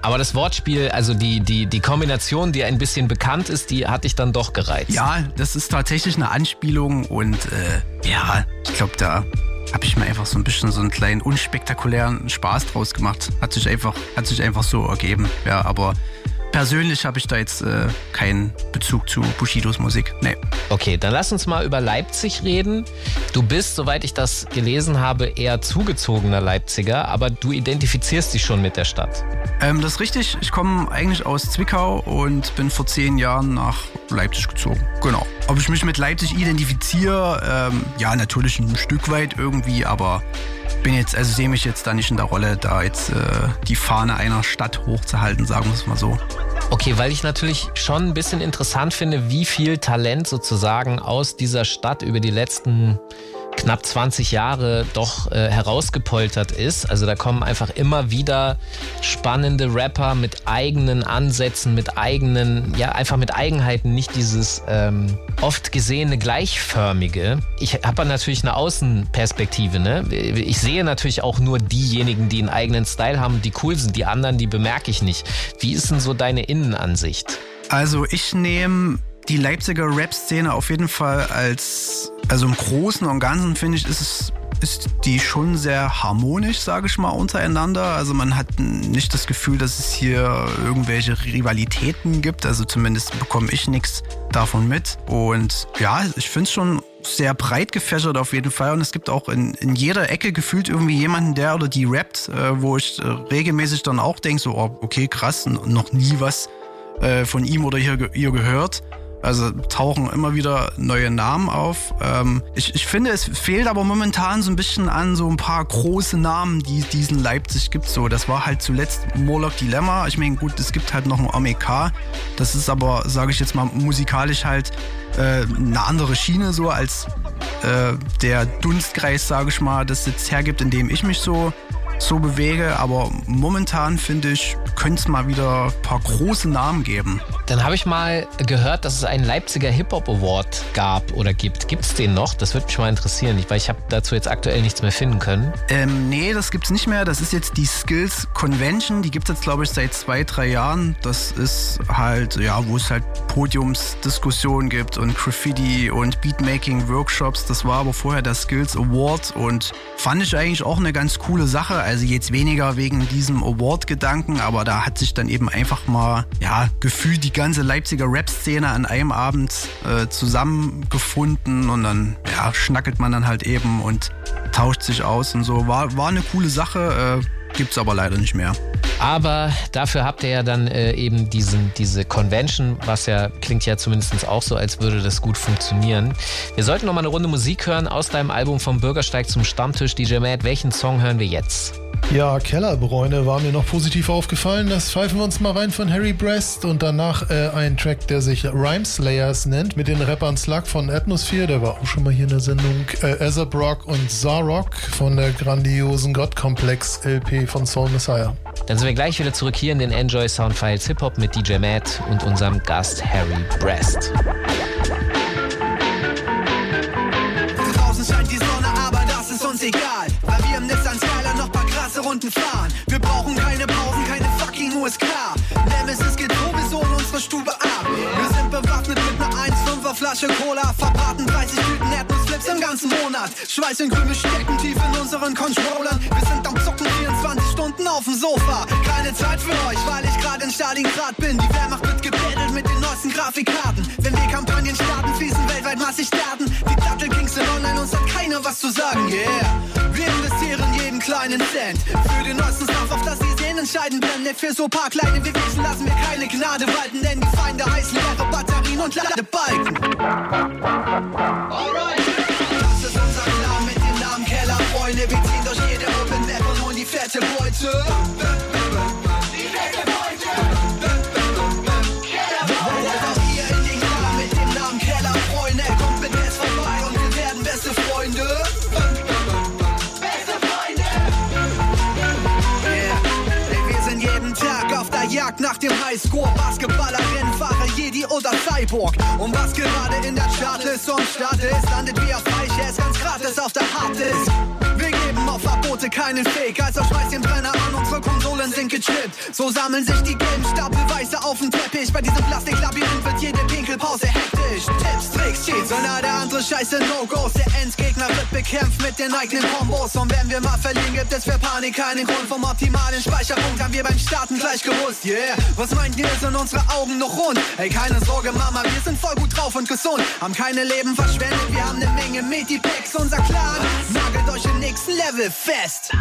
Aber das Wortspiel, also die, die, die Kombination, die ein bisschen bekannt ist, die hat dich dann doch gereizt.
Ja, das ist tatsächlich eine Anspielung und äh, ja, ich glaube, da habe ich mir einfach so ein bisschen so einen kleinen unspektakulären Spaß draus gemacht. Hat sich einfach, hat sich einfach so ergeben. Ja, aber persönlich habe ich da jetzt äh, keinen Bezug zu Bushidos Musik. Nee.
Okay, dann lass uns mal über Leipzig reden. Du bist, soweit ich das gelesen habe, eher zugezogener Leipziger, aber du identifizierst dich schon mit der Stadt.
Ähm, das ist richtig. Ich komme eigentlich aus Zwickau und bin vor zehn Jahren nach Leipzig gezogen. Genau. Ob ich mich mit Leipzig identifiziere, ähm, ja, natürlich ein Stück weit irgendwie, aber bin jetzt, also sehe mich jetzt da nicht in der Rolle, da jetzt äh, die Fahne einer Stadt hochzuhalten, sagen wir es mal so.
Okay, weil ich natürlich schon ein bisschen interessant finde, wie viel Talent sozusagen aus dieser Stadt über die letzten knapp 20 Jahre doch äh, herausgepoltert ist. Also da kommen einfach immer wieder spannende Rapper mit eigenen Ansätzen, mit eigenen, ja einfach mit Eigenheiten, nicht dieses ähm, oft gesehene gleichförmige. Ich habe natürlich eine Außenperspektive. Ne? Ich sehe natürlich auch nur diejenigen, die einen eigenen Style haben, die cool sind. Die anderen, die bemerke ich nicht. Wie ist denn so deine Innenansicht?
Also ich nehme die Leipziger Rap-Szene auf jeden Fall als, also im Großen und Ganzen finde ich, ist es ist die schon sehr harmonisch, sage ich mal, untereinander. Also man hat nicht das Gefühl, dass es hier irgendwelche Rivalitäten gibt. Also zumindest bekomme ich nichts davon mit. Und ja, ich finde es schon sehr breit gefächert auf jeden Fall und es gibt auch in, in jeder Ecke gefühlt irgendwie jemanden, der oder die rappt, äh, wo ich äh, regelmäßig dann auch denke, so, oh, okay, krass, noch nie was äh, von ihm oder ihr, ihr gehört. Also tauchen immer wieder neue Namen auf. Ähm, ich, ich finde, es fehlt aber momentan so ein bisschen an so ein paar große Namen, die es diesen Leipzig gibt. So, das war halt zuletzt Morlock Dilemma. Ich meine, gut, es gibt halt noch ein AMK. Das ist aber, sage ich jetzt mal, musikalisch halt äh, eine andere Schiene so als äh, der Dunstkreis, sage ich mal, das jetzt hergibt, in dem ich mich so so bewege. Aber momentan finde ich, könnte es mal wieder ein paar große Namen geben.
Dann habe ich mal gehört, dass es einen Leipziger Hip-Hop Award gab oder gibt. Gibt es den noch? Das würde mich mal interessieren, weil ich habe dazu jetzt aktuell nichts mehr finden können.
Ähm, nee, das gibt's nicht mehr. Das ist jetzt die Skills Convention. Die gibt es jetzt, glaube ich, seit zwei, drei Jahren. Das ist halt, ja, wo es halt Podiumsdiskussionen gibt und Graffiti und Beatmaking-Workshops. Das war aber vorher der Skills Award und fand ich eigentlich auch eine ganz coole Sache. Also jetzt weniger wegen diesem Award-Gedanken, aber da hat sich dann eben einfach mal, ja, gefühlt die ganze Leipziger Rap-Szene an einem Abend äh, zusammengefunden und dann, ja, schnackelt man dann halt eben und tauscht sich aus und so. War, war eine coole Sache, äh, gibt's aber leider nicht mehr.
Aber dafür habt ihr ja dann äh, eben diesen, diese Convention, was ja klingt ja zumindest auch so, als würde das gut funktionieren. Wir sollten noch mal eine Runde Musik hören aus deinem Album vom Bürgersteig zum Stammtisch. DJ Matt, welchen Song hören wir jetzt?
Ja, Kellerbräune war mir noch positiv aufgefallen. Das pfeifen wir uns mal rein von Harry Brest und danach äh, ein Track, der sich Rhyme Slayers nennt, mit den Rappern Slug von Atmosphere, der war auch schon mal hier in der Sendung, äh, Azabrock und Zarok von der grandiosen Gottkomplex LP von Soul Messiah.
Dann sind wir gleich wieder zurück hier in den Enjoy Soundfiles Hip Hop mit DJ Matt und unserem Gast Harry Brest.
Draußen scheint die Sonne, aber das ist uns egal. Runden fahren. Wir brauchen keine Pausen, keine fucking USK. Nemesis geht sowieso in unsere Stube ab. Wir sind bewaffnet mit einer 1,5er Flasche Cola. Verbraten 30 Tüten Erdnussflips im ganzen Monat. Schweiß und Krümel stecken tief in unseren Controllern. Wir sind am Zocken 24 Stunden auf dem Sofa. Keine Zeit für euch, weil ich gerade in Stalingrad bin. Die Wehrmacht wird gebettelt mit den neuesten Grafikkarten. Wenn wir Kampagnen starten, fließen weltweit massig Daten. Die Dattel Kings sind online, uns hat keiner was zu sagen, yeah. Wir investieren kleinen Cent. Für den neuesten Stuff, auf das die Sehen entscheidend brennen. Nicht für so paar kleine Wehwehchen lassen wir keine Gnade walten. Denn die Feinde heißen leere Batterien und Ladebalken. Alright. Das ist unser Plan mit dem Namen Kellerfreunde. Wir ziehen durch jede Open Map und holen die fette Beute. Oder Cyborg. Und was gerade in der Chartlist und Start ist, landet wie auf Eiches ganz gratis auf der Harddisk. Wir geben auf Verbote keinen Fake, also schmeiß den Brenner an, unsere Konsolen sind gechippt. So sammeln sich die gelben Stapelweise auf dem Teppich. Bei diesem Plastiklabyrinth wird jede Pinkelpause hektisch. Tipps, Tricks, Cheats und all der andere Scheiße No-Gos. Der Endgegner wird bekämpft mit den eigenen Kombos. Und wenn wir mal verlieren, gibt es für Panik keinen Grund. Vom optimalen Speicherpunkt haben wir beim Starten gleich gewusst. Yeah, was meint ihr, sind unsere Augen noch rund? Ey, keine Sorge, Mama, wir sind voll gut drauf und gesund. Haben keine Leben verschwendet, wir haben eine Menge Medipacks. Unser Clan nagelt euch im nächsten Level fest.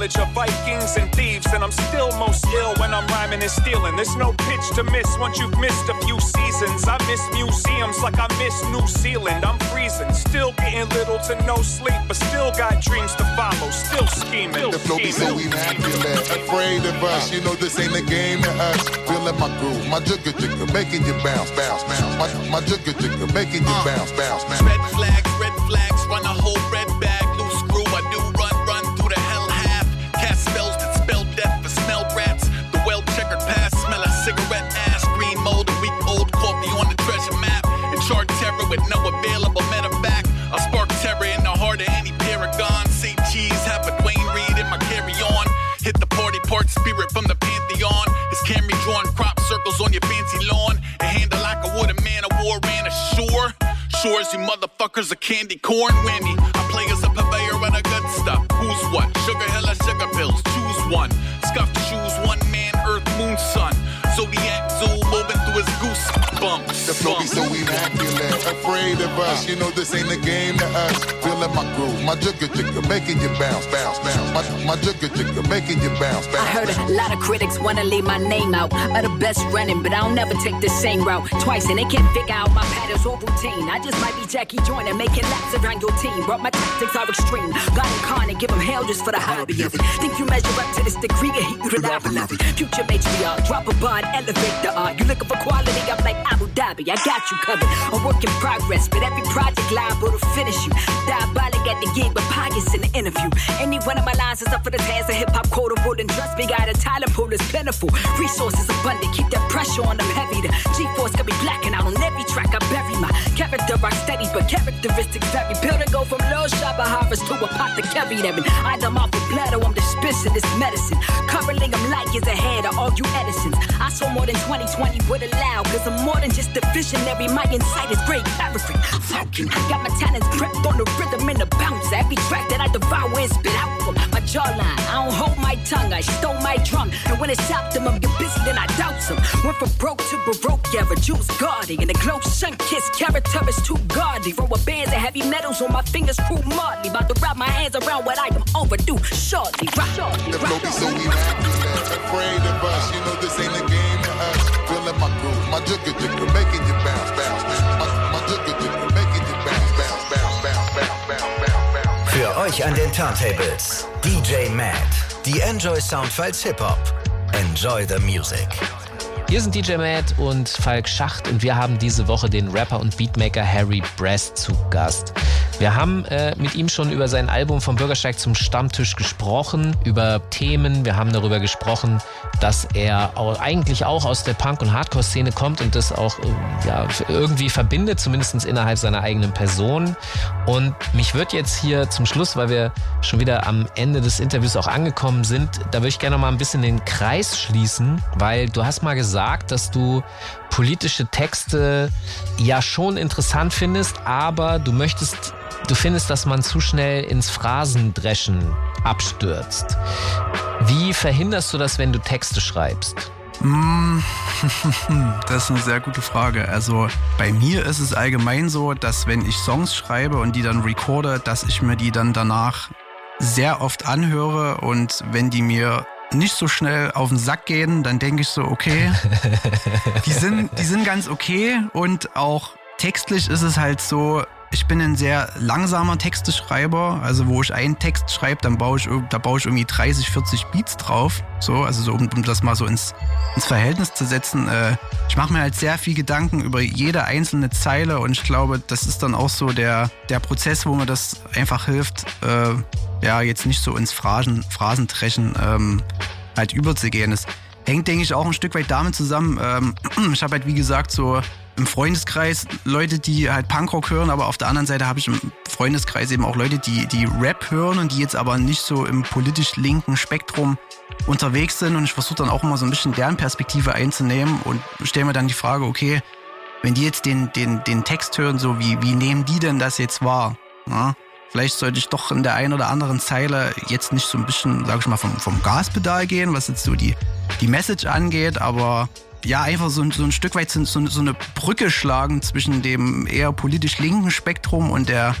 Village of Vikings and thieves, and I'm still most ill when I'm rhyming and stealing. There's no pitch to miss once you've missed a few seasons. I miss museums like I miss New Zealand. I'm freezing, still getting little to no sleep, but still got dreams to follow. Still scheming.
The flow be so immaculate, afraid of us. You know this ain't a game to us. Feeling my groove, my jigger jigger, making you bounce, bounce, bounce. My, my jigger jigger, making you uh, bounce, bounce, bounce.
Red flags, red flags, run a motherfuckers are candy corn whammy. I play as a purveyor of the good stuff. Who's what? Sugar hill or sugar pills? Choose one.
Afraid of us. You know this ain't a game to us. Feeling my groove, my jigger jigger, making you bounce, bounce, bounce. My, my jigger jigger, making you bounce, bounce.
I heard a lot of critics wanna leave my name out of the best running, but I'll never take the same route twice, and they can't figure out my patterns or routine. I just might be Jackie Joyner making laps around your team, but my tactics are extreme. God incarnate, give them hell just for the hobby of it. Think you measure up to this degree of heat, you reliable of it. Future matriarch, drop a bar and elevate the art. You looking for quality, I'm like Abu Dhabi, I got you covered. A work in progress, but every project liable to finish you. Diabolic at the gig with pockets in the interview. Any one of my lines is up for the task of hip hop quotable, and trust me, got a talent pool is plentiful. Resources abundant, keep that pressure on them heavy. The G-force got me blacking out on every track. I bury my character rock steady, but characteristics vary. Build and go from low shopper harvest to a pot to carry them. And either oh, I'm off blood or I'm dispensing this medicine. Currently, I'm like years ahead of all you Edisons. I saw more than 2020 would allow, cause I'm more than just a visionary. My insight is great clarity. Falcon, got my talents prepped on the rhythm and the bounce. Every track that I devour and spit out from my jawline. I don't hold my tongue, I stole my drum. And when it's optimum, you're busy, then I doubt some. Went from broke to baroque, yeah, reduce guarding. And the glow sun kiss character is too gaudy. Roll with bands of heavy metals on my fingers, crew Marley. About to wrap my hands around what I am overdue. Shortly, rock, shortly,
The flow be so afraid of us. You know this ain't a game to us. Feeling my groove, my jigger jigger, making you bounce,
Für euch an den Turntables DJ Matt. Die Enjoy Soundfiles Hip Hop. Enjoy the music.
Hier sind DJ Matt und Falk Schacht und wir haben diese Woche den Rapper und Beatmaker Harry Brest zu Gast. Wir haben äh, mit ihm schon über sein Album vom Bürgersteig zum Stammtisch gesprochen, über Themen. Wir haben darüber gesprochen, dass er auch, eigentlich auch aus der Punk- und Hardcore-Szene kommt und das auch äh, ja, irgendwie verbindet, zumindest innerhalb seiner eigenen Person. Und mich wird jetzt hier zum Schluss, weil wir schon wieder am Ende des Interviews auch angekommen sind, da würde ich gerne noch mal ein bisschen den Kreis schließen, weil du hast mal gesagt, dass du politische Texte ja schon interessant findest, aber du möchtest, du findest, dass man zu schnell ins Phrasendreschen abstürzt. Wie verhinderst du das, wenn du Texte schreibst?
Mm, Das ist eine sehr gute Frage. Also bei mir ist es allgemein so, dass wenn ich Songs schreibe und die dann recorde, dass ich mir die dann danach sehr oft anhöre und wenn die mir nicht so schnell auf den Sack gehen, dann denke ich so, okay, die sind, die sind ganz okay und auch textlich ist es halt so, ich bin ein sehr langsamer Texteschreiber, also wo ich einen Text schreibe, dann baue ich, da baue ich irgendwie 30, 40 Beats drauf, so, also so, um, um das mal so ins, ins Verhältnis zu setzen. Äh, ich mache mir halt sehr viel Gedanken über jede einzelne Zeile und ich glaube, das ist dann auch so der, der Prozess, wo mir das einfach hilft, äh, ja, jetzt nicht so ins Phrasen, Phrasentrechen ähm, halt überzugehen. Das hängt, denke ich, auch ein Stück weit damit zusammen. Ähm, ich habe halt, wie gesagt, so im Freundeskreis Leute, die halt Punkrock hören, aber auf der anderen Seite habe ich im Freundeskreis eben auch Leute, die, die Rap hören und die jetzt aber nicht so im politisch linken Spektrum unterwegs sind und ich versuche dann auch immer so ein bisschen deren Perspektive einzunehmen und stelle mir dann die Frage, okay, wenn die jetzt den, den, den Text hören, so wie, wie nehmen die denn das jetzt wahr? Na? Vielleicht sollte ich doch in der einen oder anderen Zeile jetzt nicht so ein bisschen, sag ich mal, vom, vom Gaspedal gehen, was jetzt so die, die Message angeht, aber ja, einfach so, so ein Stück weit so, so, eine Brücke schlagen zwischen dem eher politisch linken Spektrum und der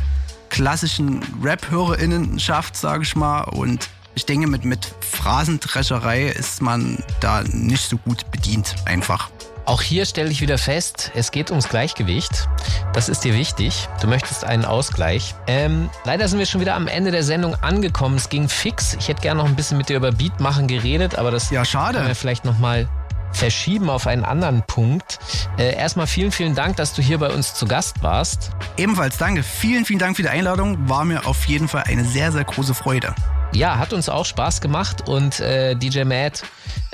klassischen Rap-HörerInnenschaft, sag ich mal. Und ich denke, mit, mit Phrasendrescherei ist man da nicht so gut bedient, einfach.
Auch hier stelle ich wieder fest, es geht ums Gleichgewicht. Das ist dir wichtig. Du möchtest einen Ausgleich. Ähm, leider sind wir schon wieder am Ende der Sendung angekommen. Es ging fix. Ich hätte gerne noch ein bisschen mit dir über Beat machen geredet, aber das
ja, schade.
können wir vielleicht noch mal verschieben auf einen anderen Punkt. Äh, erstmal vielen, vielen Dank, dass du hier bei uns zu Gast warst.
Ebenfalls danke. Vielen, vielen Dank für die Einladung. War mir auf jeden Fall eine sehr, sehr große Freude.
Ja, hat uns auch Spaß gemacht und äh, DJ Matt,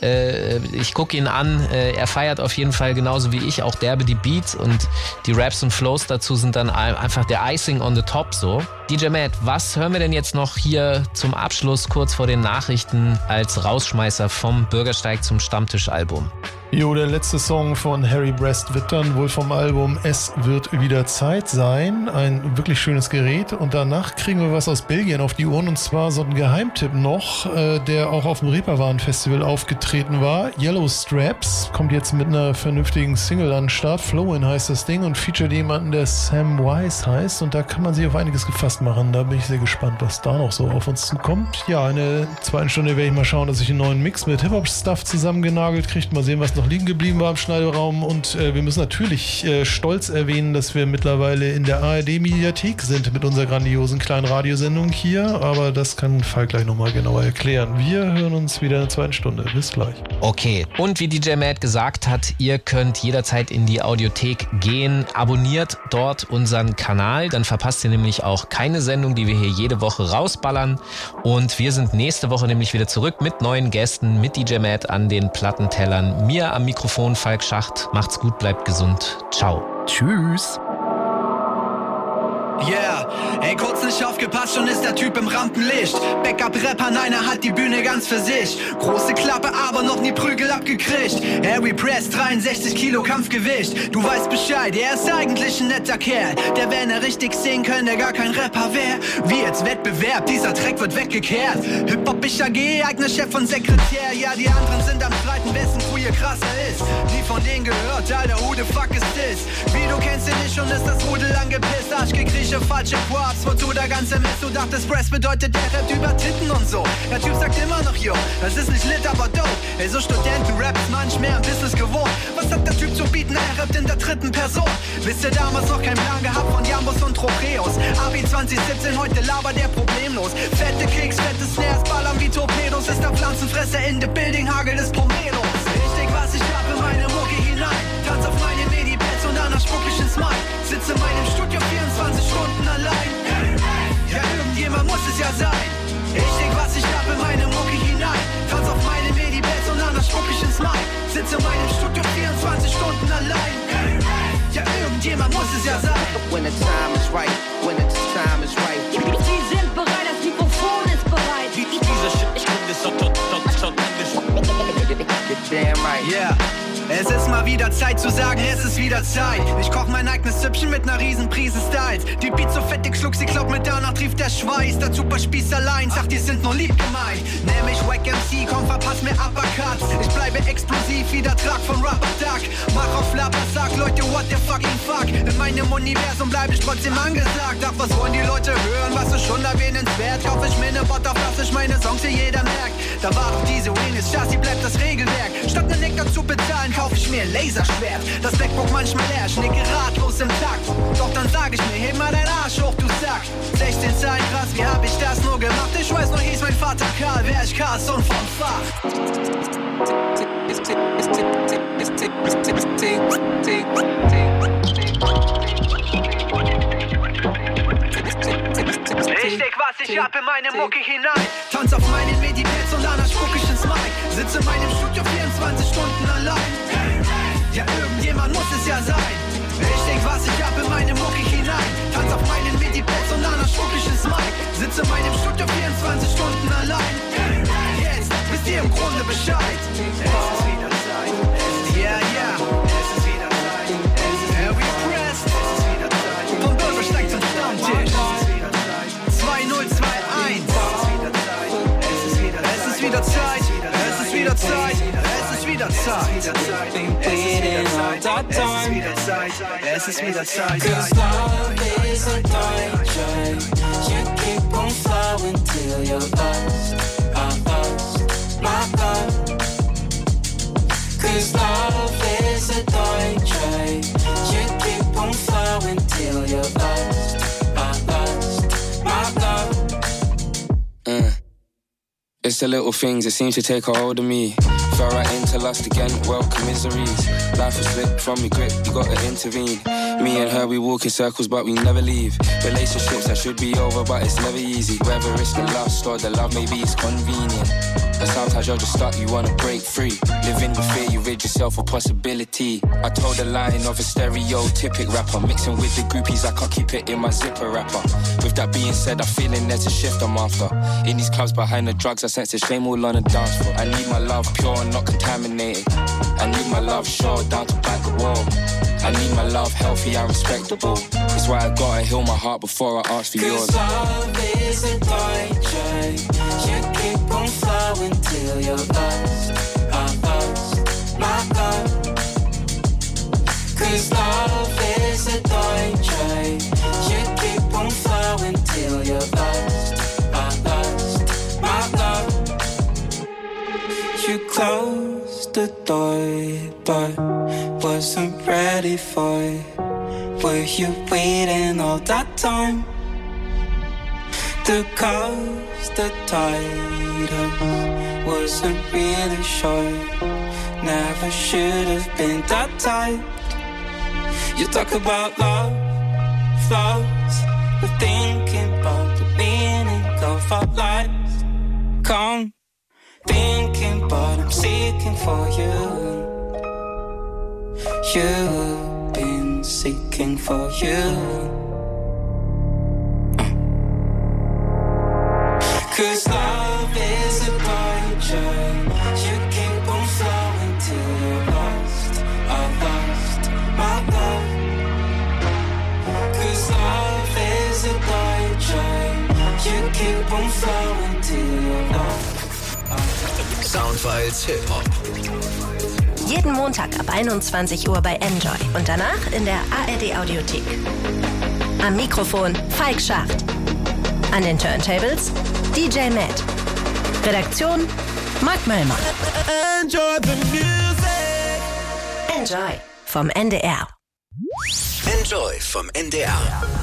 äh, ich gucke ihn an, äh, er feiert auf jeden Fall genauso wie ich auch derbe die Beats und die Raps und Flows dazu sind dann einfach der Icing on the top so. DJ Matt, was hören wir denn jetzt noch hier zum Abschluss kurz vor den Nachrichten als Rausschmeißer vom Bürgersteig zum Stammtischalbum?
Jo, der letzte Song von Harry Brest wird dann wohl vom Album Es wird wieder Zeit sein. Ein wirklich schönes Gerät. Und danach kriegen wir was aus Belgien auf die Ohren. Und zwar so ein Geheimtipp noch, äh, der auch auf dem Reeperbahn Festival aufgetreten war. Yellow Straps kommt jetzt mit einer vernünftigen Single an den Start. Flowin heißt das Ding und featuret jemanden, der Sam Wise heißt. Und da kann man sich auf einiges gefasst machen. Da bin ich sehr gespannt, was da noch so auf uns zukommt. Ja, in der zweiten Stunde werde ich mal schauen, dass ich einen neuen Mix mit Hip-Hop-Stuff zusammengenagelt kriege. Mal sehen, was noch liegen geblieben war im Schneideraum. Und äh, wir müssen natürlich äh, stolz erwähnen, dass wir mittlerweile in der ARD-Mediathek sind mit unserer grandiosen kleinen Radiosendung hier. Aber das kann Falk gleich nochmal genauer erklären. Wir hören uns wieder in der zweiten Stunde. Bis gleich.
Okay, und wie DJ Matt gesagt hat, ihr könnt jederzeit in die Audiothek gehen. Abonniert dort unseren Kanal, dann verpasst ihr nämlich auch keine Sendung, die wir hier jede Woche rausballern. Und wir sind nächste Woche nämlich wieder zurück mit neuen Gästen, mit DJ Matt an den Plattentellern. Mir am Mikrofon Falk Schacht. Macht's gut, bleibt gesund. Ciao.
Tschüss.
Yeah, ey, kurz nicht aufgepasst, schon ist der Typ im Rampenlicht. Backup-Rapper, nein, er hat die Bühne ganz für sich. Große Klappe, aber noch nie Prügel abgekriegt. Harry Press, 63 Kilo Kampfgewicht. Du weißt Bescheid, er ist eigentlich ein netter Kerl. Der, wenn er richtig singen könnte, gar kein Rapper wäre. Wie jetzt Wettbewerb, dieser Track wird weggekehrt. Hip-Hop, ich AG, eigener Chef und Sekretär. Ja, die anderen sind am Streiten, Crew hier krasser ist. Nie von denen gehört, Alter, who the fuck ist this? Wie, du kennst ihn nicht schon ist das Rudel angepisst. Arsch gekriegt Fische, falsche Quads, wozu der ganze Mist? Du dachtest, Press bedeutet, der rappt über Titten und so. Der Typ sagt immer noch, yo, das ist nicht lit, aber dope. Ey, so Studenten-Rap ist manch mehr ein Business gewohnt. Was hat der Typ zu bieten? Er rappt in der dritten Person. Wisst ihr damals noch keinen Plan gehabt von Jambos und Tropeos? Abi 2017, heute labert der problemlos. Fette Kicks, fette Snares, ballern wie Torpedos. Ist der Pflanzenfresser in the building, Hagel ist Pomelos. Ich ins Mic. Sitze in meinem Studio 24 Stunden allein. Ja, irgendjemand muss es ja sein. Ich denk, was ich hab in meine Mucke hinein. Tanz auf meine Medi-Pads und danach spuck ich ins Mic. Sitze in meinem Studio 24 Stunden allein. Ja, irgendjemand muss es ja sein.
When the time is right, when the time is right. Damn right.
Yeah. Es ist mal wieder Zeit zu sagen, es ist wieder Zeit. Ich koch mein eigenes Süppchen mit ner riesen Prise Styles. Die Beats so fett, ich schluck sie, glaub mir, danach trieft der Schweiß. Der super Spieß allein, sagt, die sind nur lieb gemeint. Nenn mich Wack MC, komm, verpass mir Uppercuts. Ich bleibe explosiv wie der Trag von Rubber Duck. Mach auf Lapper, sag Leute, what the fucking fuck. In meinem Universum bleib ich trotzdem angesagt. Ach, was wollen die Leute hören, was ist schon erwähnenswert? Kauf ich mir ne Butter, dass ich meine Songs hier jeder merkt. Da war doch diese Waynes, Chassis bleibt das Regelwerk. Statt ne Nektar zu bezahlen, kauf ich mir ein Laserschwert. Das Backbook manchmal leer, ich nicke ratlos im Takt. Doch dann sag ich mir, heb mal dein Arsch hoch, du Sack. 16 Zahlen krass, wie hab ich das nur gemacht? Ich weiß noch, hieß mein Vater Karl, wär ich Cast und vom Fach. Ich steck, was ich hab in meine Mucke hinein. Tanz auf meinen Medi-Pads und danach spuck ich ins Mic. Sitze in meinem Studio 24 Stunden allein. Ja, irgendjemand muss es ja sein. Ich denk, was ich hab in meine Mucke hinein. Tanz auf meinen Midi-Pads und danach spuck ich ins Mic. Sitze in meinem Studio 24 Stunden allein. Jetzt wisst ihr im Grunde Bescheid. Es ist wieder Zeit. Zeit.
Been bleeding all that time.
Es ist wieder Zeit.
Cause love is a torture. You keep on flowing till you're lost. I lost my love. Cause love is a torture. You keep on flowing till you're lost.
It's the little things that seem to take a hold of me. Fell right into lust again, welcome miseries. Life will slip from your grip, you gotta intervene. Me and her, we walk in circles, but we never leave. Relationships that should be over, but it's never easy. Whether it's the lust or the love, maybe it's convenient. And sometimes you're just stuck, you wanna break free. Living with fear, you rid yourself of possibility. I told a line of a stereotypic rapper. Mixing with the groupies, I can't keep it in my zipper wrapper. With that being said, I'm feeling there's a shift I'm after. In these clubs behind the drugs, I sense the shame all on the dance floor. I need my love pure and not contaminated. I need my love sure down to back the wall. I need my love healthy and respectable. That's why I gotta heal my heart before I ask for yours.
Cause love is a torture. You keep on flowing till you're lost. I lost my love. Cause love is a torture. You keep on flowing till you're lost. Closed the door, but wasn't ready for it. Were you waiting all that time? The coast, the tide wasn't really sure. Never should have been that tight. You talk about love, flaws. We're thinking about the meaning of our lives. Come thinking, but I'm seeking for you. You've been seeking for you. Uh. Cause love is a torture. You keep on flowing till you're lost. I lost my love. Cause love is a torture. You keep on flowing till you're lost.
Soundfiles Hip Hop.
Jeden Montag ab 21 Uhr bei Enjoy und danach in der ARD Audiothek. Am Mikrofon Falk Schacht. An den Turntables DJ Matt. Redaktion Mark Möllmann.
Enjoy the music.
Enjoy vom NDR.
Enjoy vom NDR.